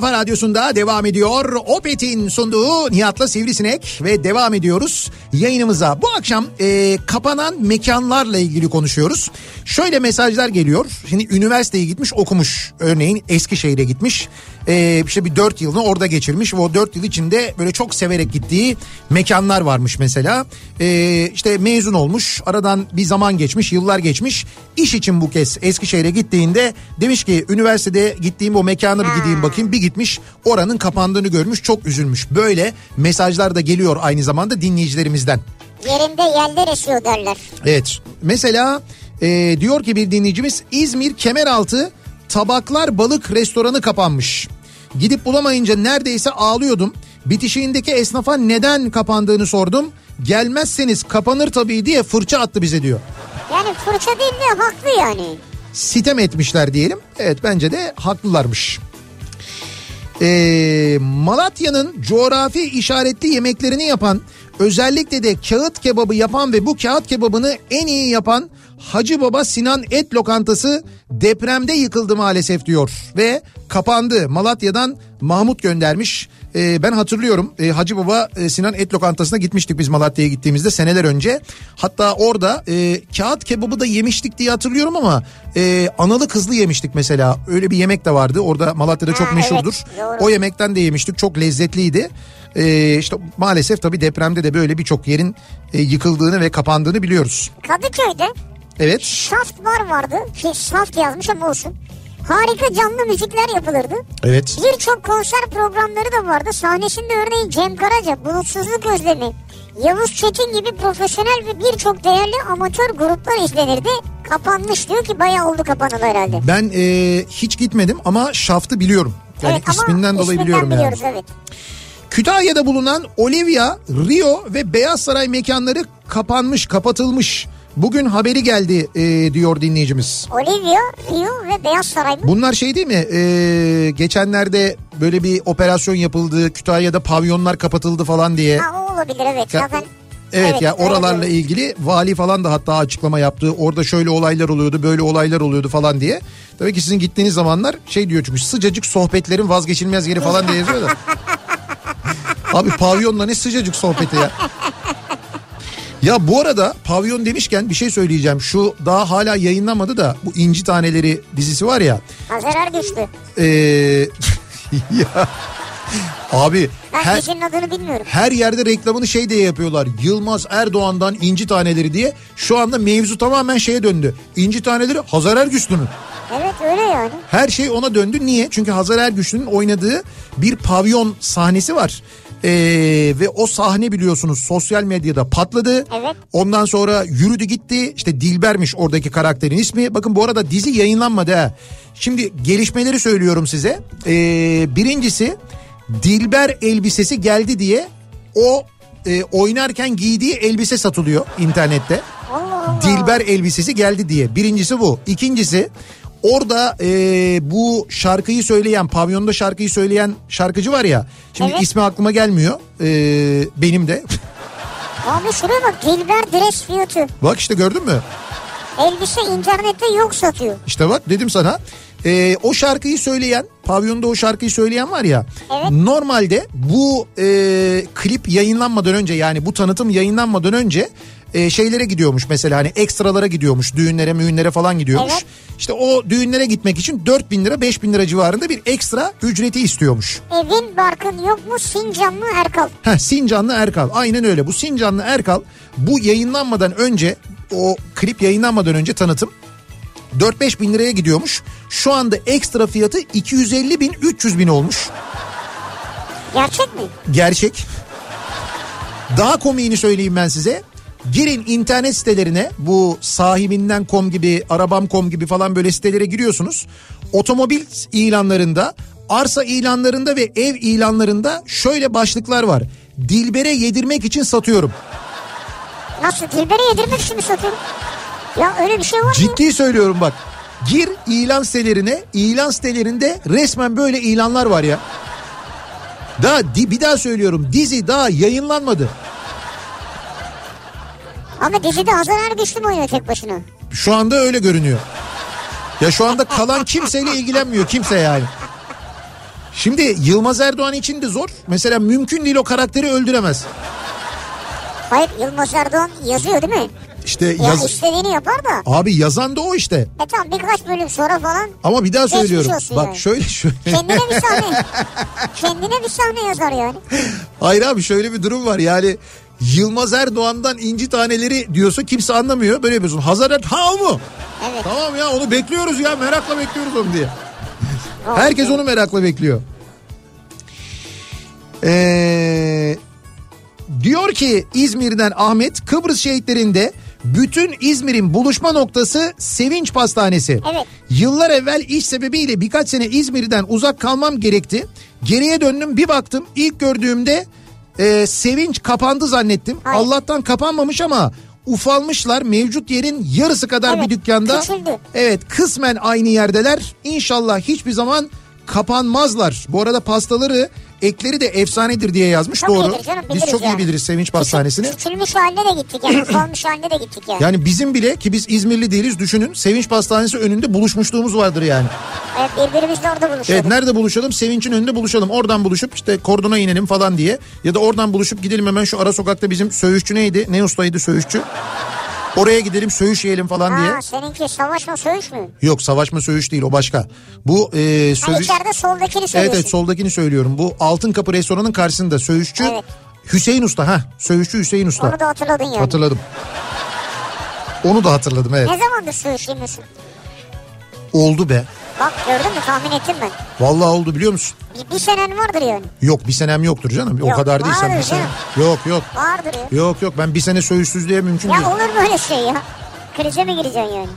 kafa radyosunda devam ediyor. Opet'in sunduğu Nihat'la Sivrisinek ve devam ediyoruz yayınımıza. Bu akşam e, kapanan mekanlarla ilgili konuşuyoruz. Şöyle mesajlar geliyor. Şimdi üniversiteye gitmiş okumuş. Örneğin Eskişehir'e gitmiş. E, işte bir 4 yılını orada geçirmiş ve o 4 yıl içinde böyle çok severek gittiği mekanlar varmış mesela. E, işte mezun olmuş. Aradan bir zaman geçmiş, yıllar geçmiş. İş için bu kez Eskişehir'e gittiğinde demiş ki üniversitede gittiğim o mekana bir gideyim bakayım. Bir gitmiş oranın kapandığını görmüş çok üzülmüş. Böyle mesajlar da geliyor aynı zamanda dinleyicilerimizden. Yerinde yerler esiyor derler. Evet mesela e, diyor ki bir dinleyicimiz İzmir Kemeraltı Tabaklar Balık Restoranı kapanmış. Gidip bulamayınca neredeyse ağlıyordum. Bitişiğindeki esnafa neden kapandığını sordum. Gelmezseniz kapanır tabii diye fırça attı bize diyor. Yani fırça değil de haklı yani. sitem etmişler diyelim. Evet bence de haklılarmış. Ee, Malatya'nın coğrafi işaretli yemeklerini yapan özellikle de kağıt kebabı yapan ve bu kağıt kebabını en iyi yapan Hacı Baba Sinan Et Lokantası depremde yıkıldı maalesef diyor ve kapandı. Malatya'dan Mahmut göndermiş. Ee, ben hatırlıyorum e, Hacı Baba e, Sinan Et Lokantası'na gitmiştik biz Malatya'ya gittiğimizde seneler önce. Hatta orada e, kağıt kebabı da yemiştik diye hatırlıyorum ama e, analı kızlı yemiştik mesela. Öyle bir yemek de vardı orada Malatya'da çok Ha, meşhurdur. evet, doğru. o yemekten de yemiştik çok lezzetliydi. E, işte maalesef tabii depremde de böyle birçok yerin e, yıkıldığını ve kapandığını biliyoruz. Kadıköy'de Evet Shaft Bar vardı. Ki Shaft yazmış ama olsun. Harika canlı müzikler yapılırdı. evet Birçok konser programları da vardı. Sahnesinde örneğin Cem Karaca, Bulutsuzluk Özlemi, Yavuz Çetin gibi profesyonel ve birçok değerli amatör gruplar izlenirdi. Kapanmış diyor ki bayağı oldu kapanalı herhalde. ben e, hiç gitmedim ama Şaft'ı biliyorum. Yani evet, isminden dolayı isminden biliyorum yani. biliyoruz evet. Kütahya'da bulunan Olivia, Rio ve Beyaz Saray mekanları kapanmış, kapatılmış. Bugün haberi geldi e, diyor dinleyicimiz. Olivia, Rio ve Beyaz Saray mı? Bunlar şey değil mi? E, geçenlerde böyle bir operasyon yapıldı. Kütahya'da pavyonlar kapatıldı falan diye. Ha o olabilir evet. Ya- Zaten Evet, ya öyle oralarla diyor. ilgili vali falan da hatta açıklama yaptı. Orada şöyle olaylar oluyordu, böyle olaylar oluyordu falan diye. Tabii ki sizin gittiğiniz zamanlar şey diyor çünkü sıcacık sohbetlerin vazgeçilmez yeri falan diye yazıyor da. Abi pavyonla ne sıcacık sohbeti ya. Ya bu arada pavyon demişken bir şey söyleyeceğim. Şu daha hala yayınlanmadı da bu İnci Taneleri dizisi var ya. Hazer Ergüçlü. Ee, ya abi Ben her, dizinin adını bilmiyorum. her yerde reklamını şey diye yapıyorlar. Yılmaz Erdoğan'dan İnci Taneleri diye. Şu anda mevzu tamamen şeye döndü. İnci Taneleri Hazar Ergüçlü'nün. Evet öyle yani. Her şey ona döndü. Niye? Çünkü Hazar Ergüçlü'nün oynadığı bir pavyon sahnesi var. Ee, ve o sahne biliyorsunuz sosyal medyada patladı. Evet. Ondan sonra yürüdü gitti. İşte Dilber'miş oradaki karakterin ismi. Bakın bu arada dizi yayınlanmadı ha. Şimdi gelişmeleri söylüyorum size. Ee, birincisi Dilber elbisesi geldi diye o e, oynarken giydiği elbise satılıyor internette. Allah Allah. Dilber elbisesi geldi diye. Birincisi bu. İkincisi orada e, bu şarkıyı söyleyen pavyonda şarkıyı söyleyen şarkıcı var ya. Şimdi Evet. ismi aklıma gelmiyor. E, benim de. Abi şuraya bak Dilber Dress fiyatı. Bak işte gördün mü? Elbise internette yok satıyor. İşte bak dedim sana. E, o şarkıyı söyleyen pavyonda o şarkıyı söyleyen var ya. Evet. Normalde bu e, klip yayınlanmadan önce yani bu tanıtım yayınlanmadan önce e, şeylere gidiyormuş mesela hani ekstralara gidiyormuş düğünlere müğünlere falan gidiyormuş. Evet. İşte o düğünlere gitmek için 4000 lira 5000 lira civarında bir ekstra ücreti istiyormuş. Evin barkın yok mu Sincanlı Erkal. Heh, Sincanlı Erkal aynen öyle bu Sincanlı Erkal bu yayınlanmadan önce o klip yayınlanmadan önce tanıtım 4-5 bin liraya gidiyormuş. Şu anda ekstra fiyatı 250 bin 300 bin olmuş. Gerçek mi? Gerçek. Daha komiğini söyleyeyim ben size. Girin internet sitelerine bu sahibinden.com gibi arabam.com gibi falan böyle sitelere giriyorsunuz. Otomobil ilanlarında arsa ilanlarında ve ev ilanlarında şöyle başlıklar var. Dilbere yedirmek için satıyorum. Nasıl Dilber'e yedirmek için mi satıyorum? Ya öyle bir şey var mı? Ciddi söylüyorum bak. Gir ilan sitelerine. ilan sitelerinde resmen böyle ilanlar var ya. Daha bir daha söylüyorum dizi daha yayınlanmadı. Ama dizide Hazar Ergüçlü mü oynuyor tek başına? Şu anda öyle görünüyor. Ya şu anda kalan kimseyle ilgilenmiyor kimse yani. Şimdi Yılmaz Erdoğan için de zor. Mesela mümkün değil o karakteri öldüremez. Hayır Yılmaz Erdoğan yazıyor değil mi? İşte Ya yaz... istediğini yapar da. Abi yazan da o işte. E tamam birkaç bölüm sonra falan Ama bir daha söylüyorum. Bak yani. şöyle şöyle. kendine bir sahne. kendine bir sahne yazar yani. Hayır abi şöyle bir durum var yani Yılmaz Erdoğan'dan inci taneleri diyorsa kimse anlamıyor. Böyle yapıyorsun. Hazar Er- ha o mu? Evet. Tamam ya onu bekliyoruz ya merakla bekliyoruz onu diye. Herkes onu merakla bekliyor. Ee, diyor ki İzmir'den Ahmet Kıbrıs şehitlerinde bütün İzmir'in buluşma noktası Sevinç Pastanesi. Evet. Yıllar evvel iş sebebiyle birkaç sene İzmir'den uzak kalmam gerekti. Geriye döndüm bir baktım ilk gördüğümde e, Sevinç kapandı zannettim. Hayır. Allah'tan kapanmamış ama ufalmışlar mevcut yerin yarısı kadar Evet, bir dükkanda. küçüldü. Evet kısmen aynı yerdeler. İnşallah hiçbir zaman kapanmazlar. Bu arada pastaları ekleri de efsanedir diye yazmış. Çok Doğru. canım, Biz çok iyi yani. biliriz Sevinç Pastanesi'ni. Küçülmüş haline de gittik yani. Ufalmış haline de gittik yani. Yani bizim bile ki biz İzmirli değiliz düşünün. Sevinç Pastanesi önünde buluşmuşluğumuz vardır yani. Evet birbirimizle orada buluşuyorduk. Evet nerede buluşalım? Sevinç'in önünde buluşalım. Oradan buluşup işte kordona inelim falan diye. Ya da oradan buluşup gidelim hemen şu ara sokakta bizim söğüşçü neydi? Ne ustaydı söğüşçü? Oraya gidelim söğüş yiyelim falan diye. Ha seninki savaş mı söğüş mü? Yok savaşma söğüş değil o başka. Bu e, Ha söğüş... içeride soldakini Evet söylüyorsun. evet soldakini söylüyorum. Bu Altın Kapı restoranın karşısında söğüşçü Evet. Hüseyin Usta. ha Söğüşçü Hüseyin Usta. Onu da hatırladın yani. Hatırladım. Onu da hatırladım evet. Ne zamandır söğüş yemiyorsun? Oldu be. Bak gördün mü tahmin ettim ben. Vallahi oldu biliyor musun? Bir, bir senen vardır yani. Yok bir senem yoktur canım. o Yok, kadar değil sen bir sene. Yok yok. Vardır ya. Yok yok ben bir sene söğüşsüzlüğe mümkün değil. Ya olur mu öyle şey ya? Krize mi gireceksin yani?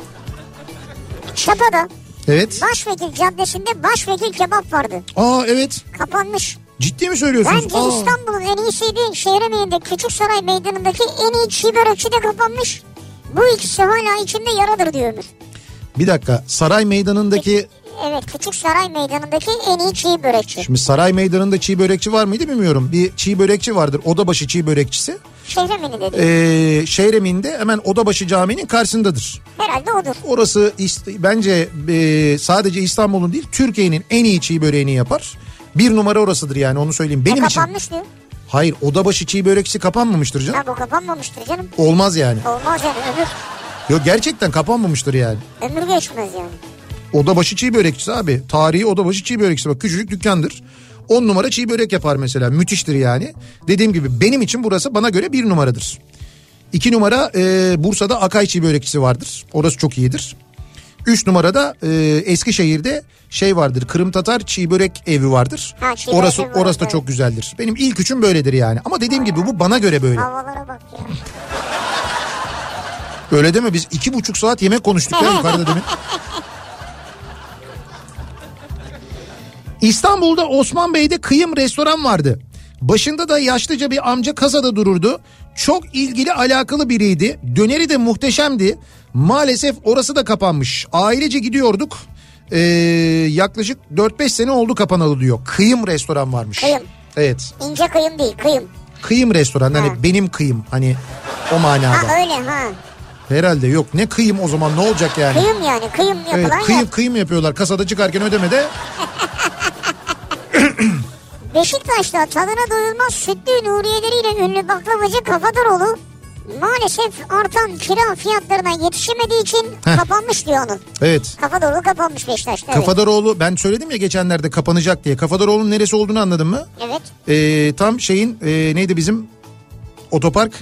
Çapa'da Evet. Başvekil Caddesi'nde Başvekil Kebap vardı. Aa evet. Kapanmış. Ciddi mi söylüyorsunuz? Bence Aa. İstanbul'un en iyisiydi. Şehremeyi'nde Küçük Saray Meydanı'ndaki en iyi çiğ börekçi de kapanmış. Bu ikisi hala içinde yaradır diyor Ömür. Bir dakika. Saray Meydanı'ndaki Evet Küçük Saray Meydanı'ndaki en iyi çiğ börekçi. şimdi Saray Meydanı'nda çiğ börekçi var mıydı bilmiyorum. Bir çiğ börekçi vardır. Odabaşı çiğ börekçisi. Şehremeni dedi. Ee, Şehremin'de hemen Odabaşı Camii'nin karşısındadır. Herhalde odur. Orası bence e, sadece İstanbul'un değil Türkiye'nin en iyi çiğ böreğini yapar. Bir numara orasıdır yani onu söyleyeyim. Benim e, için. kapanmış diyor. Hayır Odabaşı çiğ börekçisi kapanmamıştır canım. Ha bu kapanmamıştır canım. Olmaz yani. Olmaz yani ömür. Yok gerçekten kapanmamıştır yani. Ömür geçmez yani. Odabaşı çiğ börekçisi abi. Tarihi Odabaşı çiğ börekçisi. Bak küçücük dükkandır. 10 numara çiğ börek yapar mesela. Müthiştir yani. Dediğim gibi benim için burası bana göre bir numaradır. İki numara e, Bursa'da Akay çiğ börekçisi vardır. Orası çok iyidir. Üç numarada e, Eskişehir'de şey vardır. Kırım Tatar çiğ börek evi vardır. Ha, çiğ börek orası var, orası da çok güzeldir. Benim ilk üçüm böyledir yani. Ama dediğim gibi bu bana göre böyle. Havalara bak ya. Öyle deme biz iki buçuk saat yemek konuştuk ya yukarıda demin. İstanbul'da Osman Bey'de kıyım restoran vardı. Başında da yaşlıca bir amca kasada dururdu. Çok ilgili alakalı biriydi. Döneri de muhteşemdi. Maalesef orası da kapanmış. Ailece gidiyorduk. Ee, yaklaşık 4-5 sene oldu kapanalı diyor. Kıyım restoran varmış. Kıyım. Evet. İnce kıyım değil kıyım. Kıyım restoran hani Ha. benim kıyım hani o manada. Ha öyle ha. Herhalde yok ne kıyım o zaman ne olacak yani? Kıyım yani kıyım yapılan Evet, kıyım yer. kıyım yapıyorlar kasada çıkarken ödemede. Beşiktaş'ta tadına doyulmaz sütlü Nuriyeleriyle ünlü baklavacı Kafadaroğlu maalesef artan kira fiyatlarına yetişemediği için Heh. kapanmış diyor onun. Evet. Kafadaroğlu kapanmış Beşiktaş'ta. Evet. Kafadaroğlu ben söyledim ya geçenlerde kapanacak diye. Kafadaroğlu'nun neresi olduğunu anladın mı? Evet. Ee, tam şeyin e, neydi bizim otopark?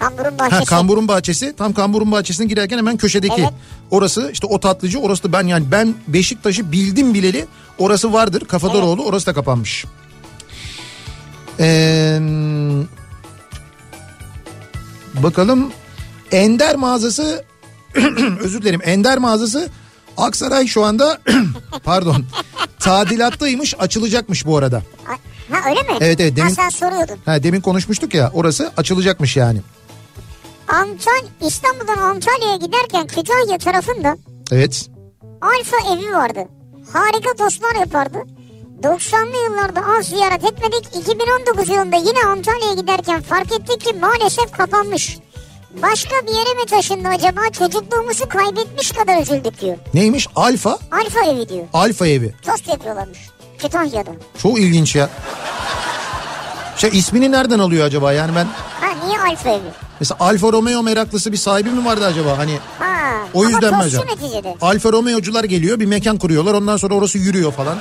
Kamburun Ha, bahçesi. Kamburun Bahçesi. Tam Kamburun Bahçesi'ne girerken hemen köşedeki. Evet. Orası işte o tatlıcı orası da ben yani ben Beşiktaş'ı bildim bileli orası vardır. Kafadaroğlu orası da kapanmış. Ee, bakalım Ender mağazası özür dilerim Ender mağazası Aksaray şu anda pardon tadilattaymış açılacakmış bu arada. Ha öyle mi? Evet, evet, demin- Ha sen soruyordun. Ha, demin konuşmuştuk ya orası açılacakmış yani. Antal İstanbul'dan Antalya'ya giderken Kütahya tarafında Evet. Alfa evi vardı. Harika tostlar yapardı. 90'lı yıllarda az ziyaret etmedik. 2019 yılında yine Antalya'ya giderken fark ettik ki maalesef kapanmış. Başka bir yere mi taşındı acaba? Çocukluğumuzu kaybetmiş kadar üzüldük diyor. Neymiş? Alfa. Alfa evi diyor. Alfa evi. Tost yapıyorlarmış. Kütahya'da. Çok ilginç ya. Şey ismini nereden alıyor acaba? Yani ben Ha niye Alfa evi? Mesela Alfa Romeo meraklısı bir sahibi mi vardı acaba? Hani Ha. o yüzden mi acaba? Alfa Romeo'cular geliyor bir mekan kuruyorlar ondan sonra orası yürüyor falan.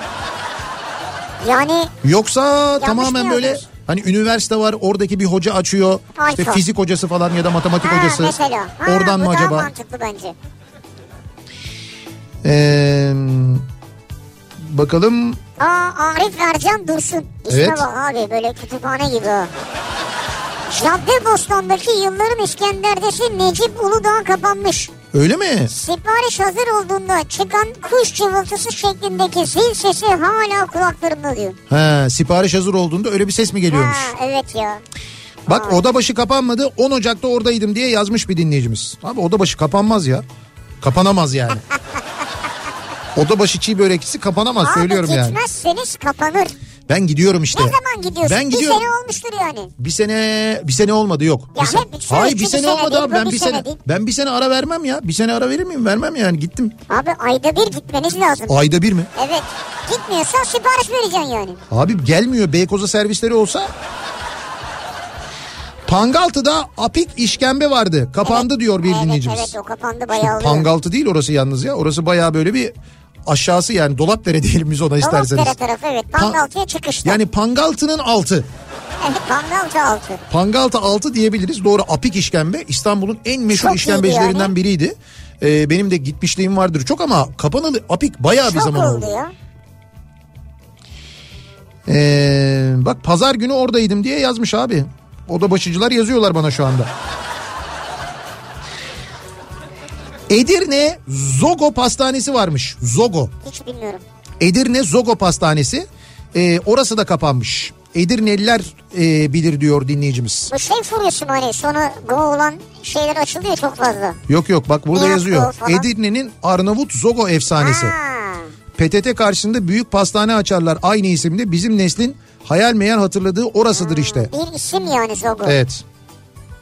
Yani Yoksa tamamen böyle hani üniversite var oradaki bir hoca açıyor. Alfa. İşte fizik hocası falan ya da matematik ha, hocası. mesela. Ha, Oradan mı acaba? mantıklı bence. Ee, bakalım Aa Arif Ercan Dursun. İsme Evet. bak abi böyle kütüphane gibi o. Caddebostan'daki yılların İskender'desi Necip Uludağ kapanmış. öyle mi? Sipariş hazır olduğunda çıkan kuş cıvıltısı şeklindeki zil sesi hala kulaklarımda diyor. He, sipariş hazır olduğunda öyle bir ses mi geliyormuş? Ha evet ya. Bak oda başı kapanmadı 10 Ocak'ta oradaydım diye yazmış bir dinleyicimiz. Abi oda başı kapanmaz ya. Kapanamaz yani. oda başı çiğ börekçisi kapanamaz Abi söylüyorum yani. gitmezseniz kapanır. Ben gidiyorum işte. Ne zaman gidiyorsun? Ben bir gidiyorum. sene olmuştur yani. Bir sene bir sene olmadı yok. Ya bir hep şöyle Hayır bir sene sene olmadı değil, abi ben bir bir sene sene değil. ben bir sene ara vermem ya. Bir sene ara verir miyim? Vermem yani gittim. Abi ayda bir gitmeniz lazım. Ayda bir mi? Evet. Gitmiyorsan sipariş vereceksin yani. Abi gelmiyor Beykoz'a servisleri olsa. Pangaltı'da apik işkembe vardı. Kapandı diyor bir evet, dinleyicimiz. Evet o kapandı bayağı. Pangaltı değil orası yalnız ya. Orası bayağı böyle bir aşağısı yani Dolapdere diyelim biz ona isterseniz. Dolapdere tarafı evet. Pangaltı'ya çıkışta. Yani Pangaltı'nın altı. Evet Pangaltı altı. Pangaltı altı diyebiliriz. Doğru apik işkembe İstanbul'un en meşhur Çok işkembecilerinden yani. biriydi. Ee, benim de gitmişliğim vardır çok ama kapanalı apik bayağı bir zaman oldu oldu. ya. Ee, bak pazar günü oradaydım diye yazmış abi. Oda başıcılar yazıyorlar bana şu anda. Edirne Zogo Pastanesi varmış. Zogo. Hiç bilmiyorum. Edirne Zogo Pastanesi. Ee, orası da kapanmış. Edirneliler e, bilir diyor dinleyicimiz. Bu şey furyası mı hani sonu go olan şeyler açılıyor çok fazla. Yok yok bak burada Nihat yazıyor. Edirne'nin Arnavut Zogo efsanesi. Ha. PTT karşısında büyük pastane açarlar aynı isimde. Bizim neslin hayal meyal hatırladığı orasıdır işte. Bir isim yani Zogo. Evet.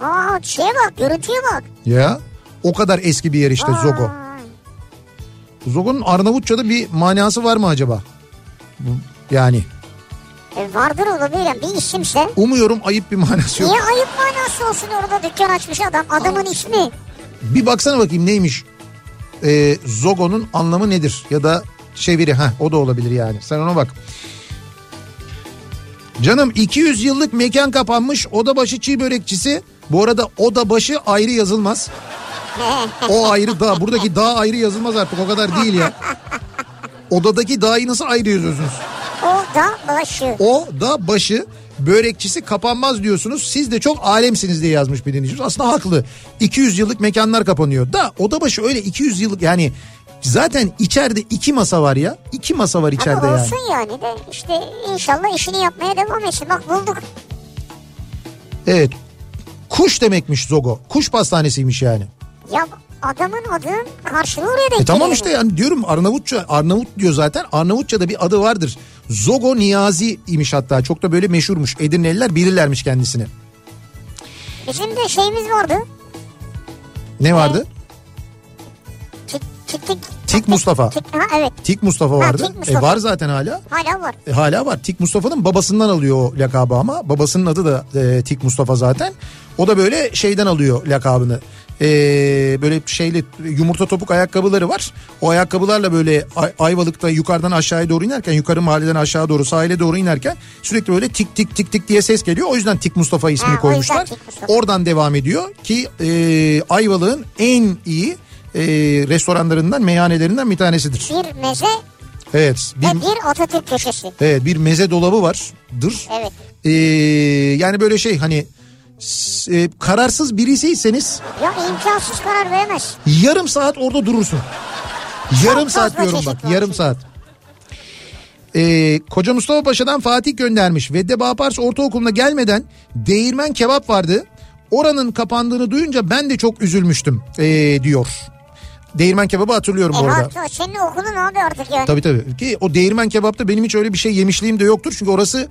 Aa şeye bak görüntüye bak. Ya o kadar eski bir yer işte. Zogo. Zogo'nun Arnavutça'da bir manası var mı acaba? Yani E vardır olabilir bir isimse. umuyorum ayıp bir manası yok. Niye ayıp manası olsun orada dükkan açmış adam adamın ismi. Bir baksana bakayım neymiş. Ee, Zogo'nun anlamı nedir? Ya da çeviri ha o da olabilir yani. Sen ona bak. Canım 200 yıllık mekan kapanmış odabaşı çiğ börekçisi. Bu arada odabaşı ayrı yazılmaz. O ayrı dağ. Buradaki dağ ayrı yazılmaz artık o kadar değil ya. Odadaki dağı nasıl ayrı yazıyorsunuz? O da başı. O da başı börekçisi kapanmaz diyorsunuz. Siz de çok alemsiniz diye yazmış bir dinleyicimiz. Aslında haklı. 200 yıllık mekanlar kapanıyor. Da oda başı öyle 200 yıllık yani zaten içeride iki masa var ya. iki masa var içeride Ama yani. olsun yani de işte inşallah işini yapmaya devam etsin. Bak bulduk. Evet. Kuş demekmiş Zogo. Kuş pastanesiymiş yani. Ya adamın adının karşılığı oraya denk E tamam işte yani diyorum Arnavutça Arnavut diyor zaten. Arnavutça'da bir adı vardır. Zogo Niyazi imiş hatta. Çok da böyle meşhurmuş. Edirneliler bilirlermiş kendisini. Bizim de şeyimiz vardı. Ne vardı? Tik tik tik. Tik Mustafa. Tik, ha evet. Tik Mustafa Ha, vardı. Tik Mustafa. E var zaten hala. Hala var. E, hala var. Tik Mustafa'nın babasından alıyor o lakabı ama. Babasının adı da e, Tik Mustafa zaten. O da böyle şeyden alıyor lakabını. E, böyle şeyli yumurta topuk ayakkabıları var. O ayakkabılarla böyle Ay- Ayvalık'ta yukarıdan aşağıya doğru inerken yukarı mahalleden aşağı doğru sahile doğru inerken sürekli böyle tik tik tik tik diye ses geliyor. O yüzden Tik Mustafa ismini Ha, koymuşlar. Oradan devam ediyor ki e, Ayvalık'ın en iyi e, restoranlarından meyhanelerinden bir tanesidir. Bir meze Evet. Bir, ve bir Atatürk köşesi. Evet bir meze dolabı vardır. Evet. Ee, yani böyle şey hani e, kararsız birisiyseniz Ya imkansız karar veremez. yarım saat orada durursun. Yarım Çok saat diyorum bak yarım çünkü. saat. Ee, Koca Mustafa Paşa'dan Fatih göndermiş. Vedde Bağpars Ortaokulu'na gelmeden değirmen kebap vardı. Oranın kapandığını duyunca ben de çok üzülmüştüm ee, diyor. Değirmen kebabı hatırlıyorum E bu arada. hatta senin okulun abi artık yani. Tabii tabii. Ki o değirmen kebapta benim hiç öyle bir şey yemişliğim de yoktur. Çünkü orası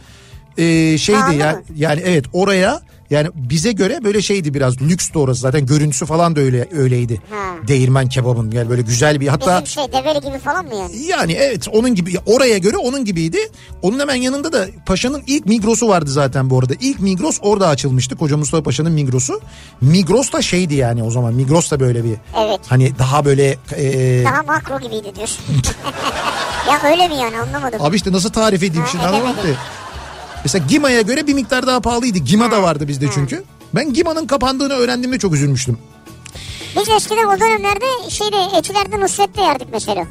e, şeydi Pahalı mı? yani evet oraya yani bize göre böyle şeydi biraz lükstü orası zaten görüntüsü falan da öyle öyleydi. Ha. Değirmen kebabın yani böyle güzel bir hatta Bizim şey develi gibi falan mı yani? yani evet onun gibi oraya göre onun gibiydi. Onun hemen yanında da Paşa'nın ilk Migros'u vardı zaten bu arada. İlk Migros orada açılmıştı. Koca Mustafa Paşa'nın Migros'u. Migros da şeydi yani o zaman. Migros da böyle bir Evet. hani daha böyle e, Daha makro gibiydi diyorsun. ya öyle mi yani anlamadım. Abi işte nasıl tarif edeyim Ha, şimdi anlamadım edemedim. Mesela Gima'ya göre bir miktar daha pahalıydı. Gima da vardı bizde çünkü. Ben Gima'nın kapandığını öğrendiğimde çok üzülmüştüm. Biz eskiden o dönemlerde şeyde etilerde Nusret'te yerdik mesela.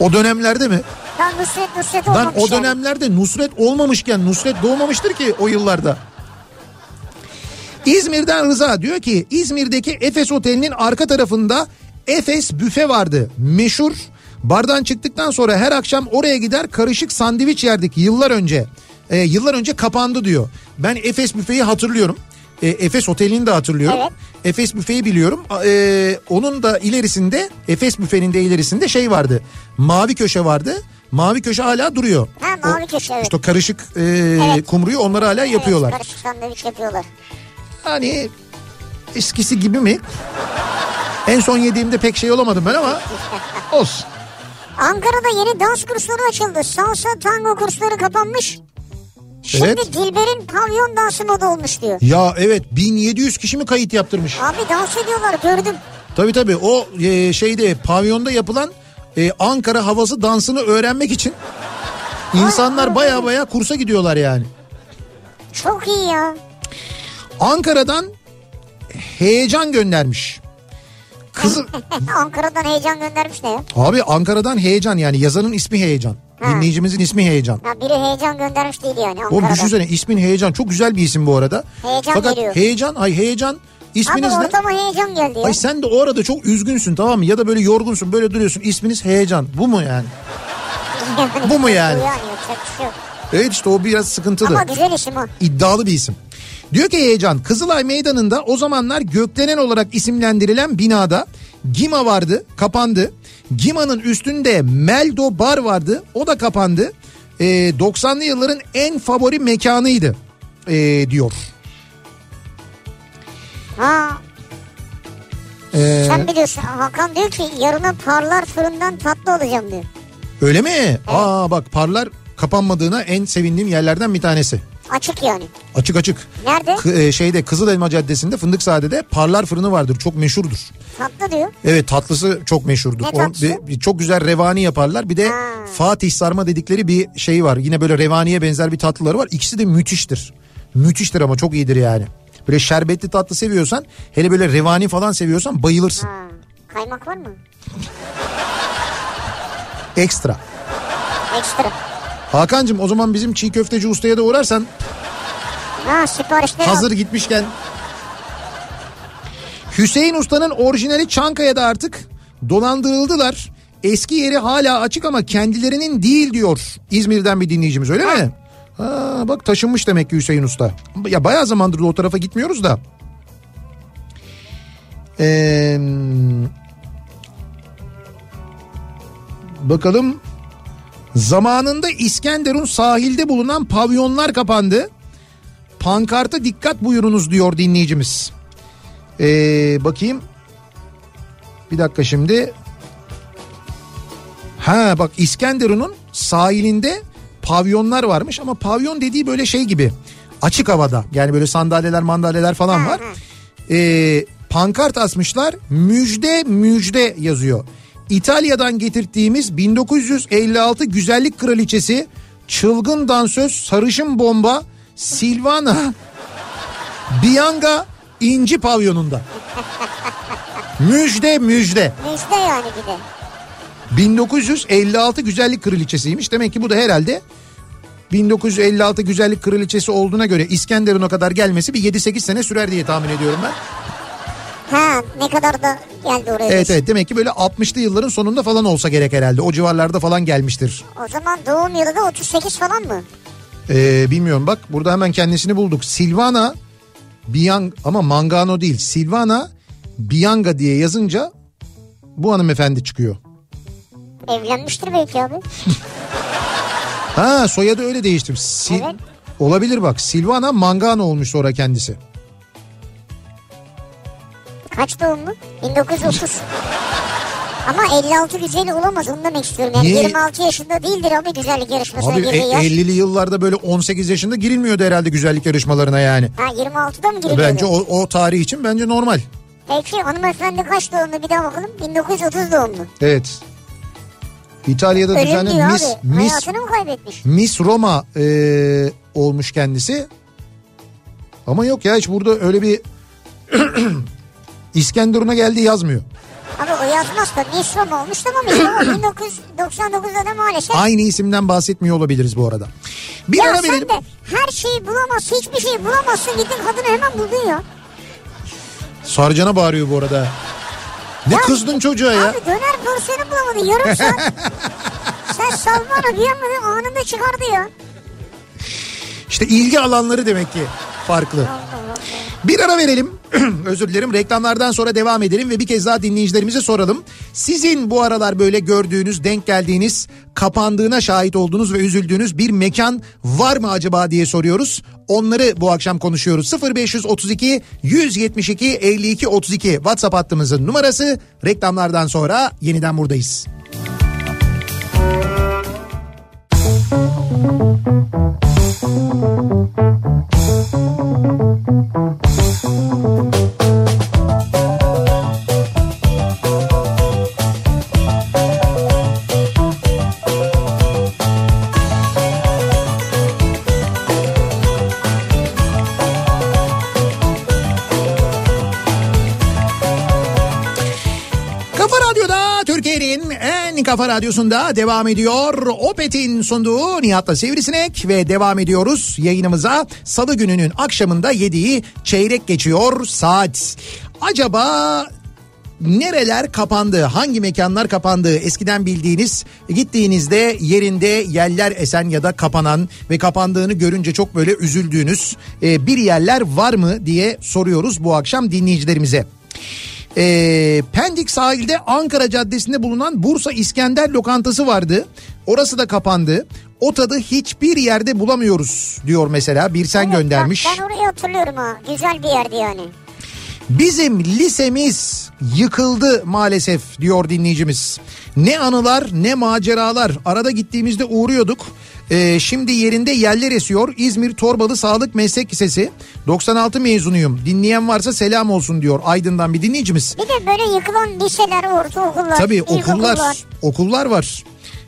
O dönemlerde mi? Ya Nusret Nusret Lan olmamış o yani. dönemlerde Nusret olmamışken Nusret doğmamıştır ki o yıllarda. İzmir'den Rıza diyor ki İzmir'deki Efes Oteli'nin arka tarafında Efes büfe vardı. Meşhur. Bardan çıktıktan sonra her akşam oraya gider karışık sandviç yerdik yıllar önce. Ee, yıllar önce kapandı diyor. Ben Efes büfeyi hatırlıyorum. Ee, Efes Oteli'ni de hatırlıyorum. Evet. Efes büfeyi biliyorum. Ee, onun da ilerisinde Efes büfenin de ilerisinde şey vardı. Mavi köşe vardı. Mavi köşe hala duruyor. Ha, mavi köşe, evet. İşte o karışık e, Evet. kumruyu onlar hala yapıyorlar. Evet, karışık sandviç yapıyorlar. Hani eskisi gibi mi? En son yediğimde pek şey olamadım ben ama olsun. Ankara'da yeni dans kursları açıldı. Salsa tango kursları kapanmış. Şimdi Evet. Dilber'in pavyon dansı moda olmuş diyor. Ya evet 1700 kişi mi kayıt yaptırmış? Abi dans ediyorlar gördüm. Tabii tabii o e, şeyde pavyonda yapılan e, Ankara havası dansını öğrenmek için insanlar baya baya kursa gidiyorlar yani. Çok iyi ya. Ankara'dan heyecan göndermiş. Kızı Ankara'dan heyecan göndermiş ne ya? abi Ankara'dan heyecan yani yazanın ismi heyecan. Ha. Dinleyicimizin ismi heyecan. Ha, biri heyecan göndermiş değil yani Oğlum Ankara'dan. düşünsene ismin heyecan çok güzel bir isim bu arada. Heyecan Fakat geliyor. heyecan ay heyecan Abi isminiz ne? ortama heyecan geldi ya. Ay sen de o arada çok üzgünsün tamam mı? Ya da böyle yorgunsun böyle duruyorsun isminiz heyecan. Bu mu yani? bu mu yani? Yani şey. Evet işte o biraz sıkıntılı. Ama güzel isim o. İddialı bir isim. Diyor ki heyecan Kızılay Meydanı'nda o zamanlar gökdelen olarak isimlendirilen binada Gima vardı kapandı. Gima'nın üstünde Meldo Bar vardı o da kapandı. Ee, 90'lı yılların en favori mekanıydı ee, diyor. Ha Ee, sen biliyorsun Hakan diyor ki yarına parlar fırından tatlı alacağım diyor. öyle mi? Aa bak parlar kapanmadığına en sevindiğim yerlerden bir tanesi. Açık yani. Açık açık. Nerede? K- e, şeyde Kızılelma Caddesi'nde Fındıkzade'de Parlar Fırını vardır. Çok meşhurdur. Tatlı diyor. Evet tatlısı çok meşhurdur. Ne O- tatlısı? bir- bir çok güzel revani yaparlar. Bir de Ha. Fatih sarma dedikleri bir şey var. Yine böyle revaniye benzer bir tatlıları var. İkisi de müthiştir. Müthiştir ama çok iyidir yani. Böyle şerbetli tatlı seviyorsan hele böyle revani falan seviyorsan bayılırsın. Ha, kaymak var mı? Ekstra. Ekstra. Hakan'cığım o zaman bizim çiğ köfteci ustaya da uğrarsan Ha siparişleri hazır gitmişken. Hüseyin Usta'nın orijinali Çankaya'da artık dolandırıldılar. Eski yeri hala açık ama kendilerinin değil diyor İzmir'den bir dinleyicimiz öyle mi? Ha, bak taşınmış demek ki Hüseyin Usta. Ya bayağı zamandır o tarafa gitmiyoruz da. Ee, bakalım. Zamanında İskenderun sahilde bulunan pavyonlar kapandı. Pankarta dikkat buyurunuz diyor dinleyicimiz. Ee, bakayım. Bir dakika şimdi. Ha bak İskenderun'un sahilinde pavyonlar varmış ama pavyon dediği böyle şey gibi açık havada yani böyle sandalyeler mandalyeler falan var. Ee, pankart asmışlar müjde müjde yazıyor. İtalya'dan getirdiğimiz 1956 güzellik kraliçesi çılgın dansöz sarışın bomba Silvana Bianca İnci pavyonunda. müjde müjde. Müjde yani bir de. 1956 güzellik kraliçesiymiş. Demek ki bu da herhalde 1956 güzellik kraliçesi olduğuna göre İskenderun'a kadar gelmesi bir 7-8 sene sürer diye tahmin ediyorum ben. Ha ne kadar da geldi oraya. Evet evet demek ki böyle 60'lı yılların sonunda falan olsa gerek herhalde. O civarlarda falan gelmiştir. O zaman doğum yılı da 38 falan mı? Ee, bilmiyorum bak burada hemen kendisini bulduk. Silvana Biang ama Mangano değil. Silvana Bianga diye yazınca bu hanımefendi çıkıyor. Evlenmiştir belki abi. Ha soyadı öyle değiştirmiş. Sil- Evet. Olabilir bak. Silvana Mangano olmuş sonra kendisi. Kaç doğumlu? 1930. Ama 56 güzeli olamaz onu demek istiyorum. Yani Niye? 26 yaşında değildir abi güzellik yarışmasına Abi girdiği e- yaş. 50'li yıllarda böyle 18 yaşında girilmiyordu herhalde güzellik yarışmalarına yani. Ha 26'da mı giriliyor? Bence o, o tarih için bence normal. Peki hanımefendi kaç doğumlu bir daha bakalım. 1930 doğumlu. Evet. İtalya'da Ölüm düzenli diyor Miss, abi. Miss, Hayatını mı kaybetmiş? Miss Roma e, olmuş kendisi. Ama yok ya hiç burada öyle bir İskenderun'a geldi yazmıyor. Abi o yazmaz da Miss Roma olmuş tamam Miss Roma 1999'da da maalesef. Aynı isimden bahsetmiyor olabiliriz bu arada. Bir ya ara sen verelim. de her şeyi bulamazsın hiçbir şeyi bulamazsın gittin kadını hemen buldun ya. Sarcan'a bağırıyor bu arada. Ne Ya- kızdın çocuğa ya? Abi döner porsiyonu bulamadın yarım saat. Sen bir yandan anında çıkardı ya. İşte ilgi alanları demek ki farklı. Bir ara verelim. Özür dilerim. Reklamlardan sonra devam edelim ve bir kez daha dinleyicilerimize soralım. Sizin bu aralar böyle gördüğünüz, denk geldiğiniz, kapandığına şahit olduğunuz ve üzüldüğünüz bir mekan var mı acaba diye soruyoruz. Onları bu akşam konuşuyoruz. 0532 172 52 32 WhatsApp hattımızın numarası. Reklamlardan sonra yeniden buradayız. Kafa kafa radyosunda devam ediyor. Opet'in sunduğu Nihat'la Sivrisinek ve devam ediyoruz yayınımıza. Salı gününün akşamında yediği çeyrek geçiyor saat. Acaba nereler kapandı? Hangi mekanlar kapandı? Eskiden bildiğiniz gittiğinizde yerinde yeller esen ya da kapanan ve kapandığını görünce çok böyle üzüldüğünüz e, bir yerler var mı diye soruyoruz bu akşam dinleyicilerimize. Ee, Pendik sahilde Ankara Caddesi'nde bulunan Bursa İskender lokantası vardı. Orası da kapandı. O tadı hiçbir yerde bulamıyoruz diyor mesela bir sen Evet, bak göndermiş. Ben orayı hatırlıyorum ha. Güzel bir yerdi yani. Bizim lisemiz yıkıldı maalesef diyor dinleyicimiz. Ne anılar ne maceralar arada gittiğimizde uğruyorduk. Ee, şimdi yerinde yerler esiyor. İzmir Torbalı Sağlık Meslek Lisesi 96 mezunuyum. Dinleyen varsa selam olsun diyor Aydın'dan bir dinleyicimiz. Bir de böyle yıkılan liseler, ortaokullar, Tabii ilkokullar. okullar, okullar var.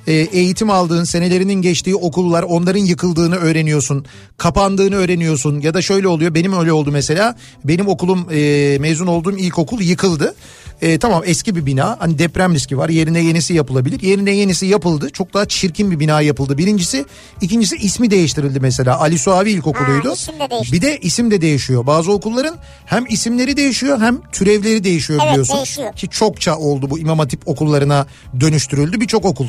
e, eğitim aldığın senelerinin geçtiği okullar onların yıkıldığını öğreniyorsun. Kapandığını öğreniyorsun ya da şöyle oluyor benim öyle oldu mesela benim okulum e, mezun olduğum ilkokul yıkıldı. E, tamam eski bir bina hani deprem riski var yerine yenisi yapılabilir. Yerine yenisi yapıldı çok daha çirkin bir bina yapıldı birincisi. ikincisi ismi değiştirildi mesela Ali Suavi İlkokulu'ydu. Ha, isim de bir de isim de değişiyor. Bazı okulların hem isimleri değişiyor hem türevleri değişiyor Evet, biliyorsun. değişiyor. Ki çokça oldu bu İmam Hatip okullarına dönüştürüldü birçok okul.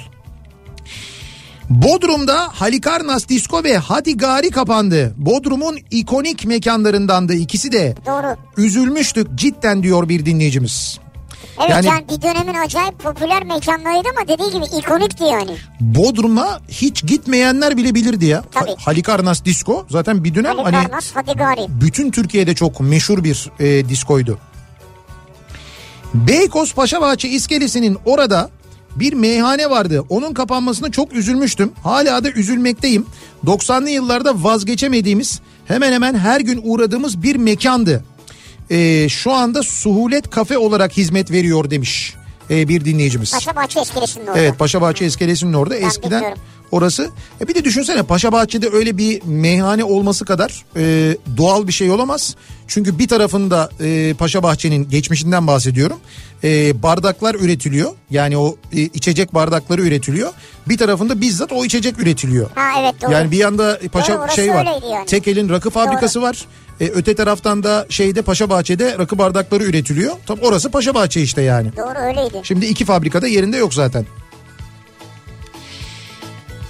Bodrum'da Halikarnas Disko ve Hadigari kapandı. Bodrum'un ikonik mekanlarındandı ikisi de. Doğru. Üzülmüştük cidden diyor bir dinleyicimiz. Evet Yani- yani, bir dönemin acayip popüler mekanlarıydı ama dediği gibi ikonikti yani. Bodrum'a hiç gitmeyenler bile bilirdi ya. Tabii. Ha- Halikarnas Disko zaten bir dönem hani Karnas, Hadigari. bütün Türkiye'de çok meşhur bir e, diskoydu. Beykoz Paşabahçe iskelesinin orada bir meyhane vardı. Onun kapanmasına çok üzülmüştüm. Hala da üzülmekteyim. 90'lı yıllarda vazgeçemediğimiz hemen hemen her gün uğradığımız bir mekandı. E, şu anda Suhulet Kafe olarak hizmet veriyor demiş e, bir dinleyicimiz. Paşa Bahçe iskelesinin orada. Evet Paşabahçe iskelesinin orada eskiden bilmiyorum. orası. E bir de düşünsene Paşabahçe'de öyle bir meyhane olması kadar e, doğal bir şey olamaz. Çünkü bir tarafında e, Paşabahçe'nin geçmişinden bahsediyorum. E, bardaklar üretiliyor. Yani o e, içecek bardakları üretiliyor. Bir tarafında bizzat o içecek üretiliyor. Ha evet doğru. Yani bir yanda Paşa Doğru, şey var. yani. Tekel'in rakı fabrikası var. E, öte taraftan da şeyde Paşabahçe'de rakı bardakları üretiliyor. Tam orası Paşabahçe işte yani. Doğru öyleydi. Şimdi iki fabrikada yerinde yok zaten.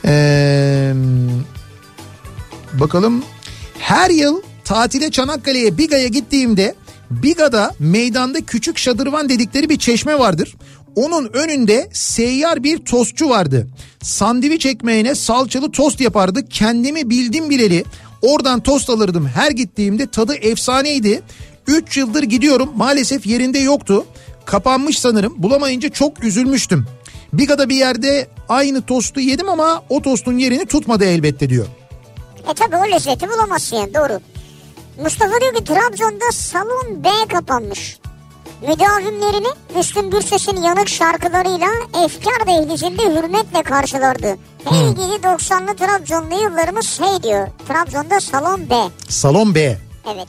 Ee, bakalım her yıl tatile Çanakkale'ye Biga'ya gittiğimde Biga'da meydanda küçük şadırvan dedikleri bir çeşme vardır. Onun önünde seyyar bir tostçu vardı. Sandviç ekmeğine salçalı tost yapardı. Kendimi bildim bileli oradan tost alırdım. Her gittiğimde tadı efsaneydi. 3 yıldır gidiyorum maalesef yerinde yoktu. Kapanmış sanırım bulamayınca çok üzülmüştüm. Biga'da bir yerde aynı tostu yedim ama o tostun yerini tutmadı elbette diyor. E tabi o lezzeti bulamazsın yani doğru. Mustafa diyor ki Trabzon'da salon B kapanmış. Müdavimlerini Müslüm Gürses'in yanık şarkılarıyla Efkar Dehlizinde hürmetle karşılardı. Hey gidi 90'lı Trabzonlu yıllarımız hey diyor. Trabzon'da salon B. Salon B. Evet.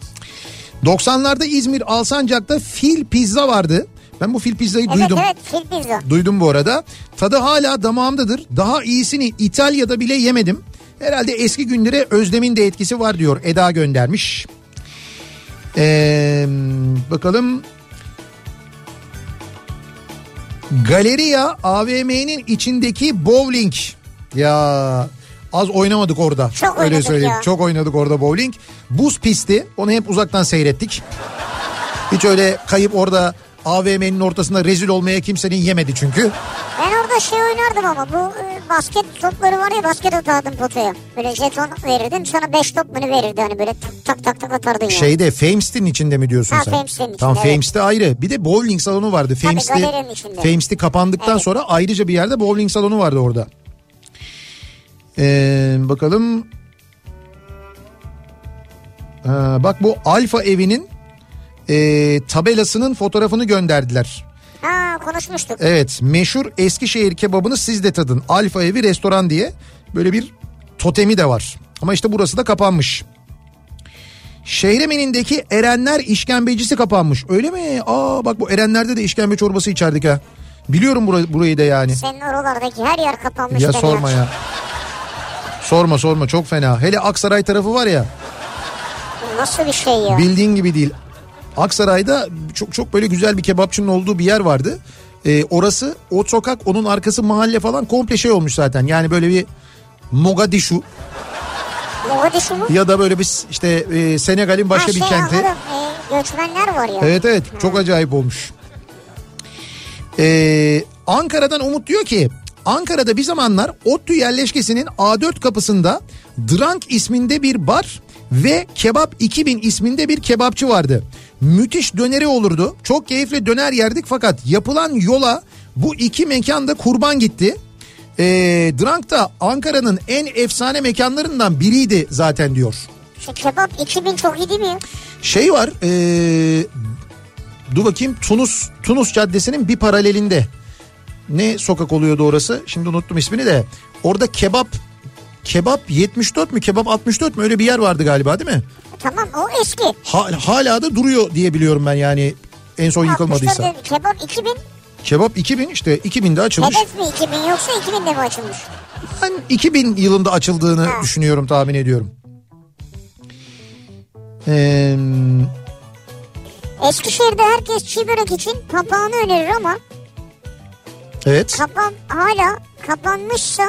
90'larda İzmir Alsancak'ta fil pizza vardı. Ben bu fil pizzayı Evet duydum. evet fil pizza. Duydum bu arada. Tadı hala damağımdadır. Daha iyisini İtalya'da bile yemedim. Herhalde eski günlere özlemin de etkisi var diyor. Eda göndermiş. Ee, bakalım. Galeriya AVM'nin içindeki bowling. Ya az oynamadık orada. Çok Öyle oynadık söyleyeyim. ya. Çok oynadık orada bowling. Buz pisti. Onu hep uzaktan seyrettik. Hiç öyle kayıp orada AVM'nin ortasında rezil olmaya kimsenin yemedi çünkü. Ben orada şey oynardım ama bu e, basket topları var ya basket atardım potaya. Böyle jeton verirdin sana 5 top bunu verirdi hani böyle tak tak tak, atardın yani. Şeyde Fames'tin içinde mi diyorsun Ha, sen? Fames'tin içinde, Tamam evet. Fames'te ayrı. Bir de bowling salonu vardı. Fames'te. Fames'te kapandıktan Evet. sonra ayrıca bir yerde bowling salonu vardı orada. Ee, bakalım. Ha, bak bu Alfa evinin e, tabelasının fotoğrafını gönderdiler. Ha konuşmuştuk. Evet meşhur Eskişehir kebabını siz de tadın. Alfa evi restoran diye böyle bir totemi de var. Ama işte burası da kapanmış. Şehremenindeki Erenler işkembecisi kapanmış. Öyle mi? Aa bak bu Erenler'de de işkembe çorbası içerdik ha. Biliyorum burayı, burayı da yani. Senin oralardaki her yer kapanmış. Ya sorma ya. Sorma sorma çok fena. Hele Aksaray tarafı var ya Nasıl bir şey ya? bildiğin gibi değil. Aksaray'da çok çok böyle güzel bir kebapçının olduğu bir yer vardı. Ee, orası o sokak onun arkası mahalle falan komple şey olmuş zaten. Yani böyle bir Mogadishu Mogadishu mu? ya da böyle bir işte e, Senegal'in başka ha, bir şey, kenti. Anladım. E, göçmenler var ya. Evet evet çok acayip olmuş. Ee, Ankara'dan Umut diyor ki Ankara'da bir zamanlar ODTÜ yerleşkesinin A4 kapısında Drank isminde bir bar ve Kebap 2000 isminde bir kebapçı vardı. Müthiş döneri olurdu. Çok keyifli döner yerdik fakat yapılan yola bu iki mekan da kurban gitti. Ee, Drank da Ankara'nın en efsane mekanlarından biriydi zaten diyor. Şu kebap 2000 çok iyi değil mi? Şey var ee, dur bakayım Tunus Tunus Caddesi'nin bir paralelinde ne sokak oluyordu orası? Şimdi unuttum ismini de. Orada kebap kebap 74 mü kebap 64 mü öyle bir yer vardı galiba değil mi? Tamam o eski. Ha- hala da duruyor diye biliyorum ben yani en son yıkılmadıysa. 64 dedi, Kebap 2000. Kebap 2000 işte 2000'de açılmış. Hedef mi 2000 yoksa 2000'de mi açılmış? Ben 2000 yılında açıldığını Ha. düşünüyorum tahmin ediyorum. Ee, Eskişehir'de herkes çiğ börek için papağanı önerir ama evet. kapan hala kapanmışsa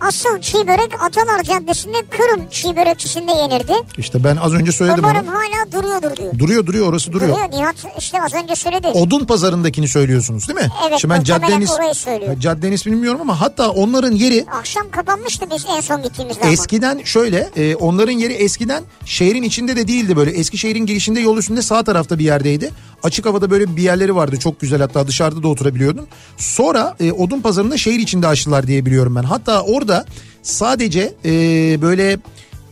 asıl çiğ börek Atalar Caddesi'nde Kırım çiğ börekçisinde yenirdi. İşte ben az önce söyledim Umarım onu. hala duruyordur diyor. Duruyor duruyor orası duruyor. Duruyor Nihat işte az önce söyledi. Odun pazarındakini söylüyorsunuz değil mi? Evet, Şimdi ben caddenin, söylüyor. caddenin ismini bilmiyorum ama hatta onların yeri Akşam kapanmıştı biz en son gittiğimizde ama. eskiden şöyle e, onların yeri eskiden şehrin içinde de değildi böyle. Eskişehir'in girişinde yol üstünde sağ tarafta bir yerdeydi. Açık havada böyle bir yerleri vardı çok güzel hatta dışarıda da oturabiliyordun. Sonra e, odun pazarında şehir içinde açtılar diye biliyorum ben. Hatta orada sadece e, böyle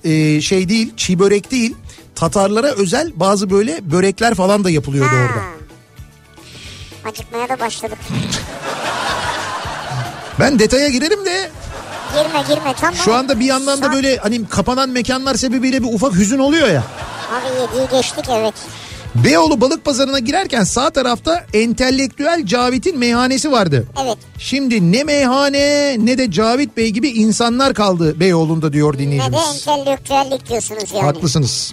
e, şey değil çiğ börek değil Tatarlara özel bazı böyle börekler falan da yapılıyordu Ha. orada. Acıkmaya da başladık. Ben detaya girerim de Girme girme tamam. şu anda bir yandan da böyle hani kapanan mekanlar sebebiyle bir ufak hüzün oluyor ya. Abi yediği geçtik evet. Beyoğlu balık pazarına girerken sağ tarafta entelektüel Cavit'in meyhanesi vardı. Evet. Şimdi ne meyhane ne de Cavit Bey gibi insanlar kaldı Beyoğlu'nda diyor Ne de dinleyicimiz. entelektüellik diyorsunuz yani. Haklısınız.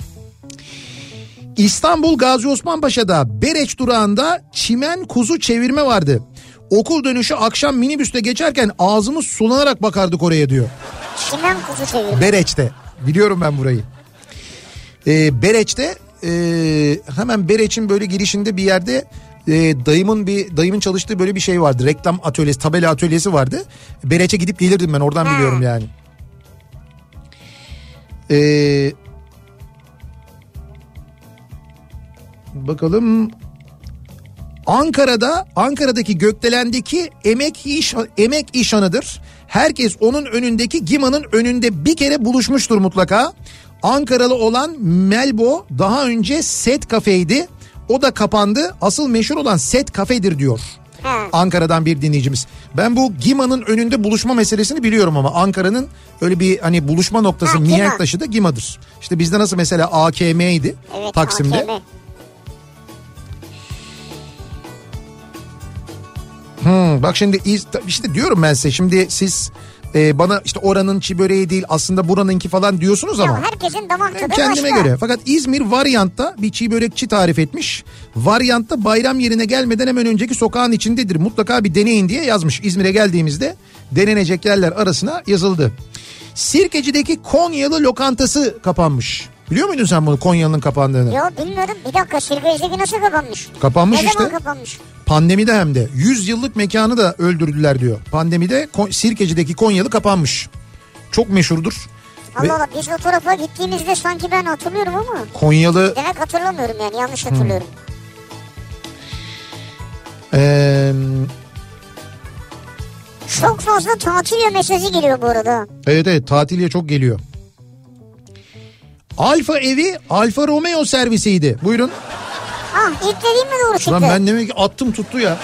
İstanbul Gazi Osman Paşa'da Bereç durağında çimen kuzu çevirme vardı. Okul dönüşü akşam minibüste geçerken ağzımız sulanarak bakardık oraya diyor. Çimen kuzu çevirme. Bereç'te. Biliyorum ben burayı. Ee, Bereç'te e, hemen Bereç'in böyle girişinde bir yerde e, dayımın bir dayımın çalıştığı böyle bir şey vardı. Reklam atölyesi, tabela atölyesi vardı. Bereç'e gidip gelirdim ben oradan Ha. biliyorum yani. Ee, bakalım Ankara'da Ankara'daki gökdelendeki emek iş emek işhanıdır. Herkes onun önündeki Gima'nın önünde bir kere buluşmuştur mutlaka. Ankaralı olan Melbo daha önce Set Kafe'ydi. O da kapandı. Asıl meşhur olan Set Kafe'dir diyor. Ha. Ankara'dan bir dinleyicimiz. Ben bu Gima'nın önünde buluşma meselesini biliyorum ama Ankara'nın öyle bir hani buluşma noktası Ha, mihenk taşı da Gima'dır. İşte bizde nasıl mesela AKM'ydi Evet Taksim'de. AKM. Hmm, bak şimdi işte diyorum ben size şimdi siz e, bana işte oranın çi böreği değil aslında buranınki falan diyorsunuz ama. Ya herkesin damak tadı Kendime başka. göre. Fakat İzmir varyantta bir çiğ börekçi tarif etmiş. Varyantta bayram yerine gelmeden hemen önceki sokağın içindedir. Mutlaka bir deneyin diye yazmış. İzmir'e geldiğimizde denenecek yerler arasına yazıldı. Sirkeci'deki Konyalı lokantası kapanmış. Biliyor muydun sen bunu Konyalı'nın kapandığını? Yo bilmiyorum bir dakika Sirkeci'deki nasıl kapanmış? Kapanmış ne işte. zaman kapanmış? Pandemide hem de 100 yıllık mekanı da öldürdüler diyor. Pandemide Sirkeci'deki Konyalı kapanmış. Çok meşhurdur. Allah Allah biz o tarafa gittiğimizde sanki ben hatırlıyorum ama Konyalı demek hatırlamıyorum yani yanlış hatırlıyorum. eee, Çok fazla tatil mesajı geliyor bu arada. evet evet tatiliye çok geliyor. Alfa evi Alfa Romeo servisiydi. Buyurun. Ah ilk dediğim mi doğru çıktı? Lan ben demek ki attım tuttu ya.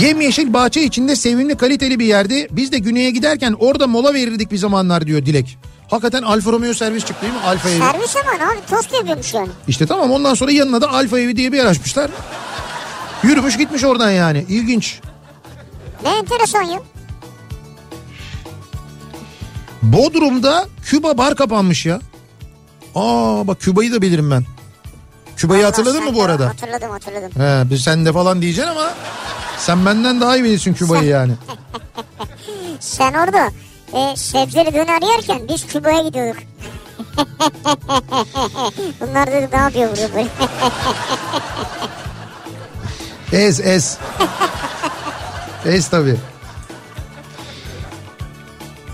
Yemyeşil bahçe içinde sevimli kaliteli bir yerdi. Biz de güneye giderken orada mola verirdik bir zamanlar diyor Dilek. Hakikaten Alfa Romeo servis çıktı değil mi? Alfa evi. Servis ama abi tost yapıyormuş yani. İşte tamam ondan sonra yanına da Alfa evi diye bir yer açmışlar. Yürümüş gitmiş oradan yani. İlginç. Ne enteresan ya. Bodrum'da Küba bar kapanmış ya. Aa bak Küba'yı da bilirim ben. Küba'yı hatırladın mı bu arada? Hatırladım hatırladım. He bir sen de falan diyeceksin ama sen benden daha iyi bilirsin Küba'yı yani. Sen orada e, sebzeli döner yerken biz Küba'ya gidiyorduk. Bunlar dedi ne yapıyor burada böyle. Ez ez. ez tabii.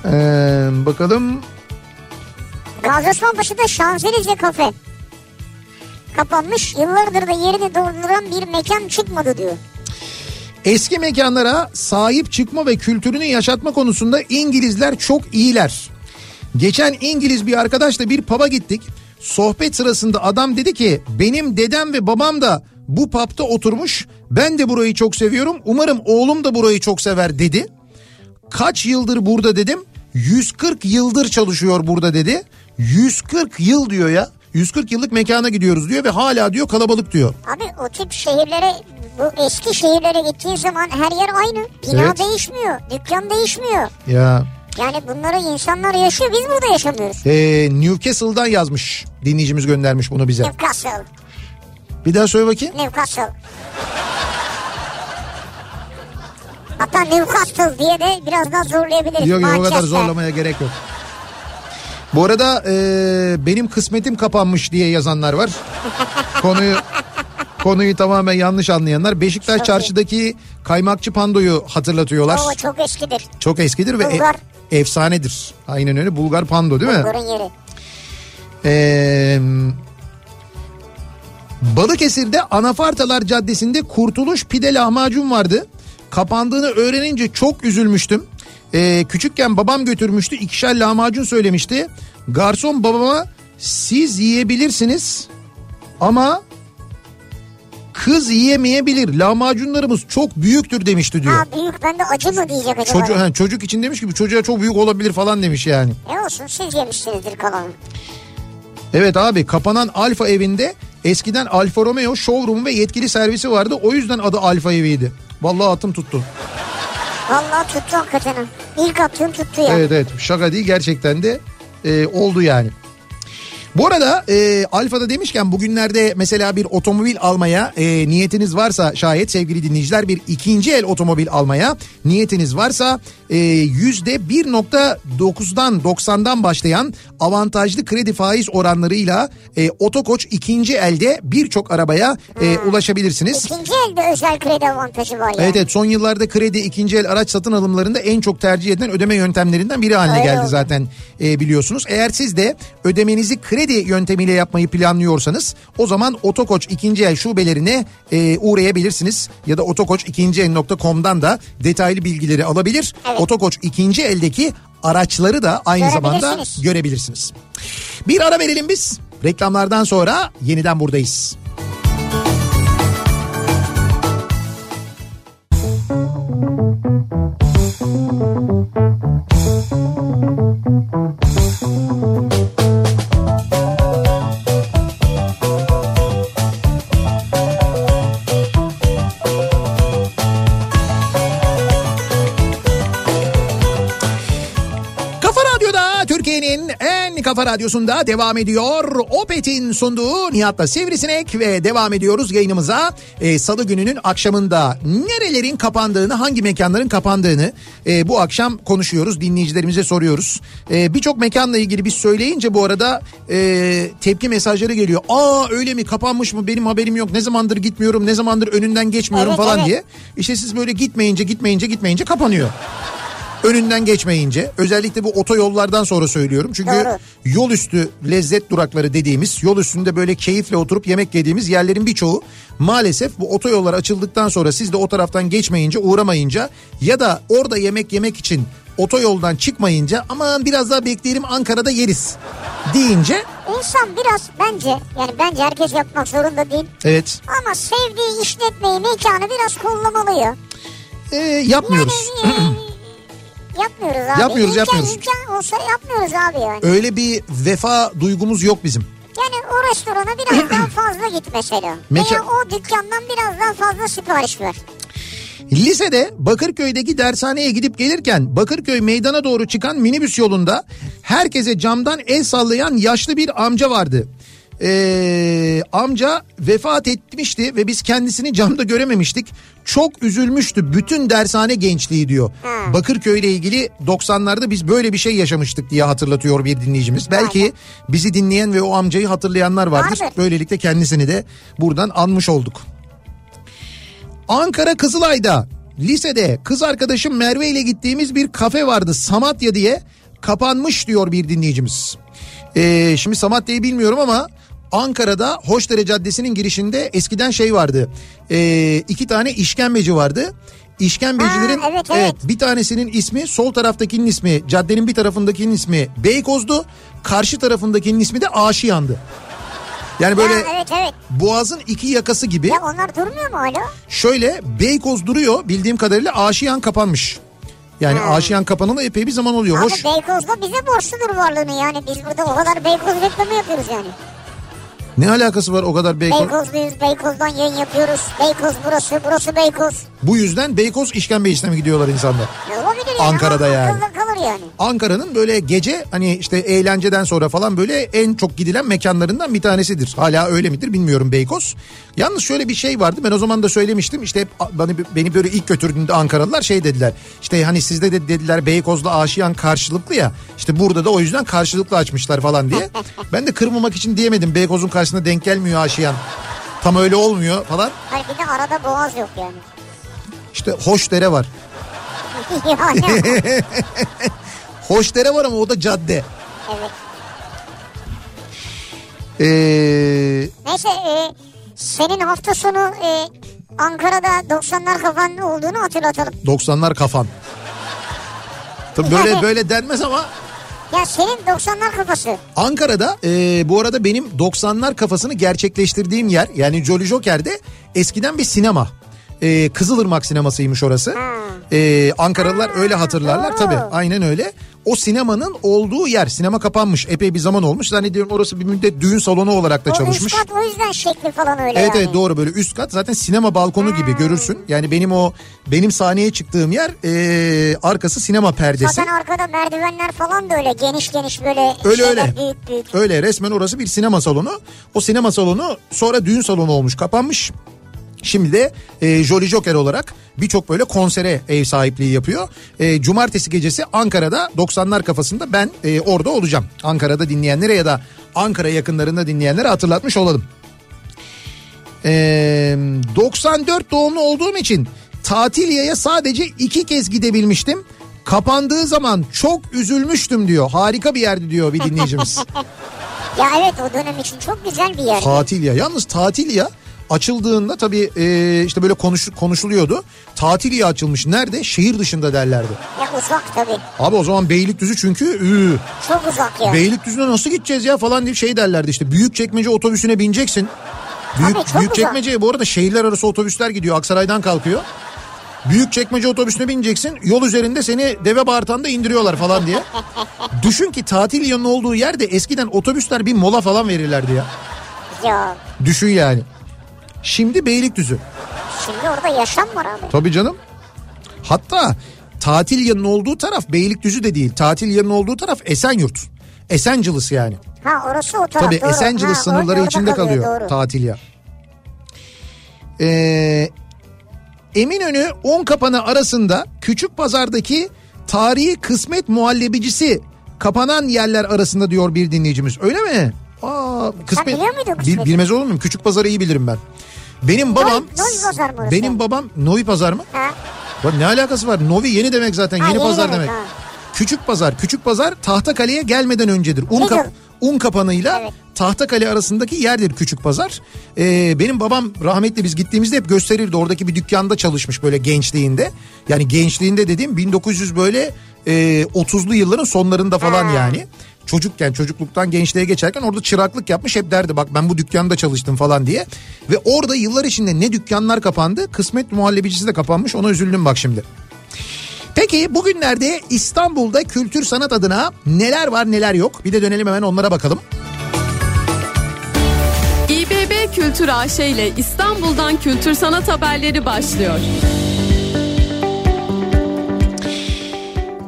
Ee, bakalım. Gazi Osman Paşa'da Şanzelize kafe. Kapanmış yıllardır da yerini dolduran bir mekan çıkmadı diyor. Eski mekanlara sahip çıkma ve kültürünü yaşatma konusunda İngilizler çok iyiler. Geçen İngiliz bir arkadaşla bir pub'a gittik. Sohbet sırasında adam dedi ki benim dedem ve babam da bu pub'da oturmuş. Ben de burayı çok seviyorum. Umarım oğlum da burayı çok sever dedi. Kaç yıldır burada dedim. 140 yıldır çalışıyor burada dedi. 140 yıl diyor ya. 140 yıllık mekana gidiyoruz diyor ve hala diyor kalabalık diyor. Abi o tip şehirlere bu eski şehirlere gittiğin zaman her yer aynı. Bina Evet. değişmiyor. Dükkan değişmiyor. Ya Yani bunları insanlar yaşıyor. Biz burada yaşamıyoruz. ee, Newcastle'dan yazmış dinleyicimiz göndermiş bunu bize. Newcastle. Bir daha söyle bakayım. Newcastle. Hatta Newcastle diye de biraz daha zorlayabiliriz. Yok yok o kadar zorlamaya gerek yok. Bu arada ee, benim kısmetim kapanmış diye yazanlar var. Konuyu konuyu tamamen yanlış anlayanlar. Beşiktaş Çok iyi. çarşıdaki kaymakçı pandoyu hatırlatıyorlar. O çok eskidir. Çok eskidir ve e- efsanedir. Aynen öyle Bulgar pando değil mi? Burun yeri. Ee, Balıkesir'de Anafartalar Caddesi'nde Kurtuluş Pide Lahmacun vardı. Kapandığını öğrenince çok üzülmüştüm. Ee, küçükken babam götürmüştü. ikişer lahmacun söylemişti. Garson babama siz yiyebilirsiniz ama kız yiyemeyebilir. Lahmacunlarımız çok büyüktür demişti diyor. Ha büyük ben de acı mı diyecek acaba? Çocuk, ha, çocuk için demiş ki bu çocuğa çok büyük olabilir falan demiş yani. E olsun siz yemişsinizdir kalanı. Evet abi kapanan Alfa evinde eskiden Alfa Romeo showroom ve yetkili servisi vardı. O yüzden adı Alfa eviydi. Vallahi atım tuttu. Vallahi tuttu hakikaten. ha. İlk attığım tuttu ya. Evet evet şaka değil gerçekten de e, oldu yani. Bu arada e, Alfa'da demişken bugünlerde mesela bir otomobil almaya e, niyetiniz varsa şayet sevgili dinleyiciler bir ikinci el otomobil almaya niyetiniz varsa yüzde 1.9'dan 90'dan başlayan avantajlı kredi faiz oranlarıyla e, Otokoç ikinci elde birçok arabaya e, ulaşabilirsiniz. İkinci elde özel kredi avantajı var ya. Evet evet son yıllarda kredi ikinci el araç satın alımlarında en çok tercih edilen ödeme yöntemlerinden biri haline Öyle geldi oldu. zaten e, biliyorsunuz. Eğer siz de ödemenizi kredi yöntemiyle yapmayı planlıyorsanız o zaman Otokoç ikinci el şubelerine e, uğrayabilirsiniz. Ya da otokoç2el.com'dan da detaylı bilgileri alabilir. Evet. Otokoç ikinci eldeki araçları da aynı zamanda Görebilirsiniz. Bir ara verelim biz. Reklamlardan sonra yeniden buradayız. Kafa Türkiye'nin en kafa radyosunda devam ediyor. Opet'in sunduğu Nihat'la Sivrisinek ve devam ediyoruz yayınımıza. Ee, Salı gününün akşamında nerelerin kapandığını, hangi mekanların kapandığını e, bu akşam konuşuyoruz. Dinleyicilerimize soruyoruz. E, Birçok mekanla ilgili biz söyleyince bu arada e, tepki mesajları geliyor. Aa öyle mi kapanmış mı benim haberim yok ne zamandır gitmiyorum ne zamandır önünden geçmiyorum Evet, falan evet. diye. İşte siz böyle gitmeyince gitmeyince gitmeyince kapanıyor önünden geçmeyince özellikle bu otoyollardan sonra söylüyorum. Çünkü Doğru. yol üstü lezzet durakları dediğimiz yol üstünde böyle keyifle oturup yemek yediğimiz yerlerin birçoğu maalesef bu otoyollar açıldıktan sonra siz de o taraftan geçmeyince uğramayınca ya da orada yemek yemek için otoyoldan çıkmayınca aman biraz daha bekleyelim Ankara'da yeriz deyince İnsan biraz bence yani bence herkes yapmak zorunda değil. evet Ama sevdiği işletmeyi mekanı biraz kollamalı ya. e, yapmıyoruz. Yani e, yapmıyoruz abi. Yapmıyoruz, İmkan- yapmıyoruz. imkan olsa yapmıyoruz abi yani. Öyle bir vefa duygumuz yok bizim. Yani o restorana biraz daha fazla git mesela. Mekan- Veya o dükkandan biraz daha fazla sipariş ver. Lisede Bakırköy'deki dershaneye gidip gelirken Bakırköy meydana doğru çıkan minibüs yolunda herkese camdan el sallayan yaşlı bir amca vardı. Ee, amca vefat etmişti ve biz kendisini camda görememiştik. Çok üzülmüştü bütün dershane gençliği diyor. Ha. Bakırköy ile ilgili 90'larda biz böyle bir şey yaşamıştık diye hatırlatıyor bir dinleyicimiz. Belki bizi dinleyen ve o amcayı hatırlayanlar vardır. Vardır. Böylelikle kendisini de buradan anmış olduk. Ankara Kızılay'da lisede kız arkadaşım Merve ile gittiğimiz bir kafe vardı Samatya diye kapanmış diyor bir dinleyicimiz. Ee, şimdi Samatya'yı bilmiyorum ama Ankara'da Hoşdere Caddesi'nin girişinde eskiden şey vardı. Ee, iki tane işkembeci vardı. İşkembecilerin Ha, evet, evet. bir tanesinin ismi sol taraftakinin ismi caddenin bir tarafındakinin ismi Beykoz'du. Karşı tarafındakinin ismi de Aşiyan'dı. Yani böyle Ha, evet, Evet evet. Boğaz'ın iki yakası gibi. Ya onlar durmuyor mu hala? Şöyle Beykoz duruyor bildiğim kadarıyla Aşiyan kapanmış. Yani Ha. Aşiyan kapanalı epey bir zaman oluyor. Abi Hoş. Beykoz'da bize borçludur varlığını yani. Biz burada o kadar Beykoz reklamı yapıyoruz yani. Ne alakası var o kadar Beykoz? Beykozluyuz, Beykoz'dan yayın yapıyoruz. Beykoz burası, burası Beykoz. Bu yüzden Beykoz işkembeyisine mi gidiyorlar insanlar? Olabilir? Ankara'da Ama yani. Kalır yani. Ankara'nın böyle gece hani işte eğlenceden sonra falan böyle en çok gidilen mekanlarından bir tanesidir. Hala öyle midir bilmiyorum Beykoz. Yalnız şöyle bir şey vardı ben o zaman da söylemiştim işte hep bana beni böyle ilk götürdüğünde Ankaralılar şey dediler. İşte hani sizde de dediler Beykoz'la Aşiyan karşılıklı ya işte burada da o yüzden karşılıklı açmışlar falan diye. Ben de kırmamak için diyemedim Beykoz'un karşısına denk gelmiyor Aşiyan. Tam öyle olmuyor falan. Hayır bir de arada boğaz yok yani. İşte Hoşdere var. Hoşdere var ama o da cadde. evet. Ee, Neyse e, senin hafta sonu e, Ankara'da 90'lar kafanın olduğunu hatırlatalım. 90'lar kafan. Tabii böyle böyle denmez ama Ya senin 90'lar kafası. Ankara'da e, bu arada benim 90'lar kafasını gerçekleştirdiğim yer yani Jolly Joker'de eskiden bir sinema. E, Kızılırmak sinemasıymış orası. E, Ankaralılar öyle hatırlarlar tabii aynen öyle. O sinemanın olduğu yer sinema kapanmış epey bir zaman olmuş. Zannediyorum orası bir müddet düğün salonu olarak da O çalışmış. üst kat o yüzden şekli falan öyle Evet yani. evet doğru böyle üst kat zaten sinema balkonu gibi görürsün. Yani benim o benim sahneye çıktığım yer e, arkası sinema perdesi. Zaten arkada merdivenler falan da öyle geniş geniş böyle Öyle şeyler öyle. büyük büyük. Öyle resmen orası bir sinema salonu. O sinema salonu sonra düğün salonu olmuş kapanmış. Şimdi de e, Jolly Joker olarak birçok böyle konsere ev sahipliği yapıyor. E, Cumartesi gecesi Ankara'da 90'lar kafasında ben e, orada olacağım. Ankara'da dinleyenlere ya da Ankara yakınlarında dinleyenlere hatırlatmış olalım. E, 94 doğumlu olduğum için Tatiliye'ye sadece iki kez gidebilmiştim. Kapandığı zaman çok üzülmüştüm diyor. Harika bir yerdi diyor bir dinleyicimiz. Ya evet o dönem için çok güzel bir yer. Tatil ya. Yalnız tatil ya açıldığında tabii e, işte böyle konuş, konuşuluyordu. Tatil ya açılmış. Nerede? Şehir dışında derlerdi. Ya uzak tabii. Abi o zaman Beylikdüzü çünkü ıı, Çok uzak ya. Beylikdüzü'ne nasıl gideceğiz ya falan diye şey derlerdi işte. Büyükçekmece otobüsüne bineceksin. Büyük, Tabii, çok Büyükçekmece'ye bu arada şehirler arası otobüsler gidiyor. Aksaray'dan kalkıyor. Büyükçekmece otobüsüne bineceksin. Yol üzerinde seni deve bağırtanda indiriyorlar falan diye. Düşün ki tatil yanının olduğu yerde eskiden otobüsler bir mola falan verirlerdi ya. Ya Düşün yani. Şimdi Beylikdüzü. şimdi orada yaşam var abi. Tabii canım. Hatta tatil yanının olduğu taraf Beylikdüzü de değil. Tatil yanının olduğu taraf Esenyurt. Esenciles yani. Ha orası o taraf Tabii doğru. Esenciles Ha, sınırları içinde kalıyor, Doğru. tatil ya. Ee, Eminönü 10 kapanı arasında küçük pazardaki tarihi kısmet muhallebicisi kapanan yerler arasında diyor bir dinleyicimiz. Öyle mi? Aa, kısmet, biliyor muydun Bil- kısmeti? bilmez olur muyum? Küçük pazarı iyi bilirim ben. Benim babam Novi pazar mı orası? benim babam Novi pazar mı? Ha. Bak ne alakası var? Novi yeni demek zaten. Ha, yeni, yeni pazar demek, demek. ha. Küçük pazar. Küçük pazar Tahtakale'ye gelmeden öncedir. Un, kap- un kapanıyla Evet. Tahtakale arasındaki yerdir küçük pazar. Ee, benim babam rahmetli biz gittiğimizde hep gösterirdi. Oradaki bir dükkanda çalışmış böyle gençliğinde. Yani gençliğinde dediğim 1900 böyle e, 30'lu yılların sonlarında falan Ha. yani. Çocukken çocukluktan gençliğe geçerken orada çıraklık yapmış hep derdi bak ben bu dükkanda çalıştım falan diye. Ve orada yıllar içinde ne dükkanlar kapandı kısmet muhallebicisi de kapanmış ona üzüldüm bak şimdi. Peki bugünlerde İstanbul'da kültür sanat adına neler var neler yok? Bir de dönelim hemen onlara bakalım. İBB Kültür AŞ ile İstanbul'dan kültür sanat haberleri başlıyor.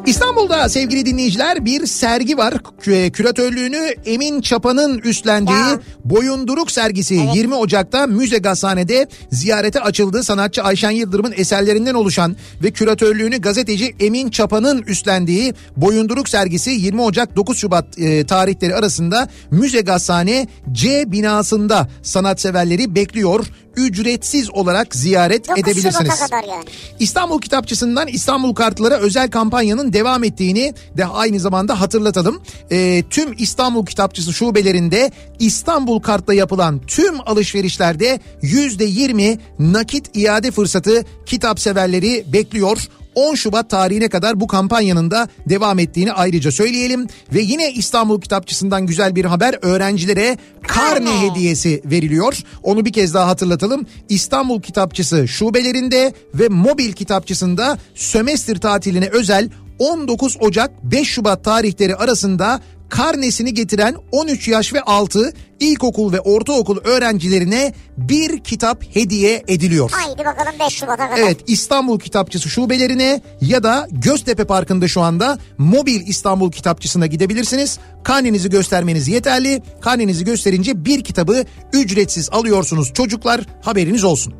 İstanbul'da sevgili dinleyiciler bir sergi var. Kü- Küratörlüğünü Emin Çapa'nın üstlendiği Ya. Boyunduruk sergisi 20 Ocak'ta Müze Gazhane'de ziyarete açıldı. Sanatçı Ayşen Yıldırım'ın eserlerinden oluşan ve küratörlüğünü gazeteci Emin Çapa'nın üstlendiği Boyunduruk sergisi 20 Ocak 9 Şubat e, tarihleri arasında Müze Gazhane C binasında sanatseverleri bekliyor. Ücretsiz olarak ziyaret 9 edebilirsiniz. Yani. İstanbul Kitapçısı'ndan İstanbul Kartlara özel kampanyanın devam ettiğini de aynı zamanda hatırlatalım. Ee, tüm İstanbul Kitapçısı şubelerinde İstanbul Kart'la yapılan tüm alışverişlerde %20 nakit iade fırsatı kitap severleri bekliyor. 10 Şubat tarihine kadar bu kampanyanın da devam ettiğini ayrıca söyleyelim. Ve yine İstanbul Kitapçısı'ndan güzel bir haber öğrencilere Karne. hediyesi veriliyor. Onu bir kez daha hatırlatalım. İstanbul Kitapçısı şubelerinde ve mobil kitapçısında sömestr tatiline özel 19 Ocak 5 Şubat tarihleri arasında karnesini getiren 13 yaş ve altı ilkokul ve ortaokul öğrencilerine bir kitap hediye ediliyor. Haydi bakalım 5 Şubat'a kadar. Evet İstanbul Kitapçısı şubelerine ya da Göztepe Parkı'nda şu anda mobil İstanbul Kitapçısı'na gidebilirsiniz. Karnenizi göstermeniz yeterli. Karnenizi gösterince bir kitabı ücretsiz alıyorsunuz çocuklar haberiniz olsun.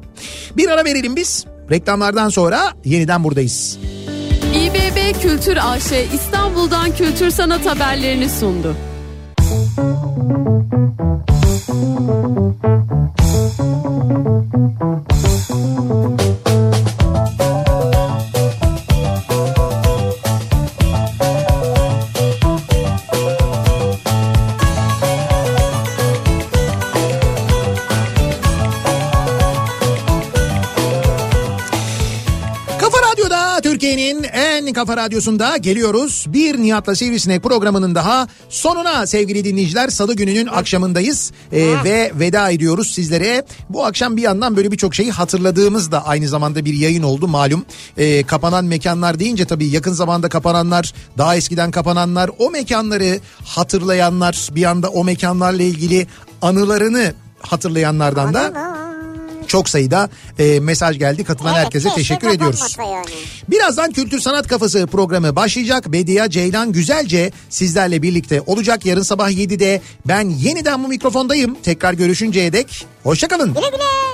Bir ara verelim biz. Reklamlardan sonra yeniden buradayız. İBB Kültür AŞ İstanbul'dan kültür sanat haberlerini sundu. Kafa En kafa radyosunda geliyoruz. Bir Nihat'la Sivrisinek programının daha sonuna sevgili dinleyiciler. Salı gününün akşamındayız Ee, ve veda ediyoruz sizlere. Bu akşam bir yandan böyle birçok şeyi hatırladığımız da aynı zamanda bir yayın oldu malum. Ee, kapanan mekanlar deyince tabii yakın zamanda kapananlar, daha eskiden kapananlar, o mekanları hatırlayanlar, bir anda o mekanlarla ilgili anılarını hatırlayanlardan da çok sayıda e, mesaj geldi. Katılan Evet, herkese teşekkür ediyoruz. yani. Birazdan Kültür Sanat Kafası programı başlayacak. Bediye Ceylan Güzelce sizlerle birlikte olacak. Yarın sabah 7'de ben yeniden bu mikrofondayım. Tekrar görüşünceye dek hoşçakalın. Güle güle.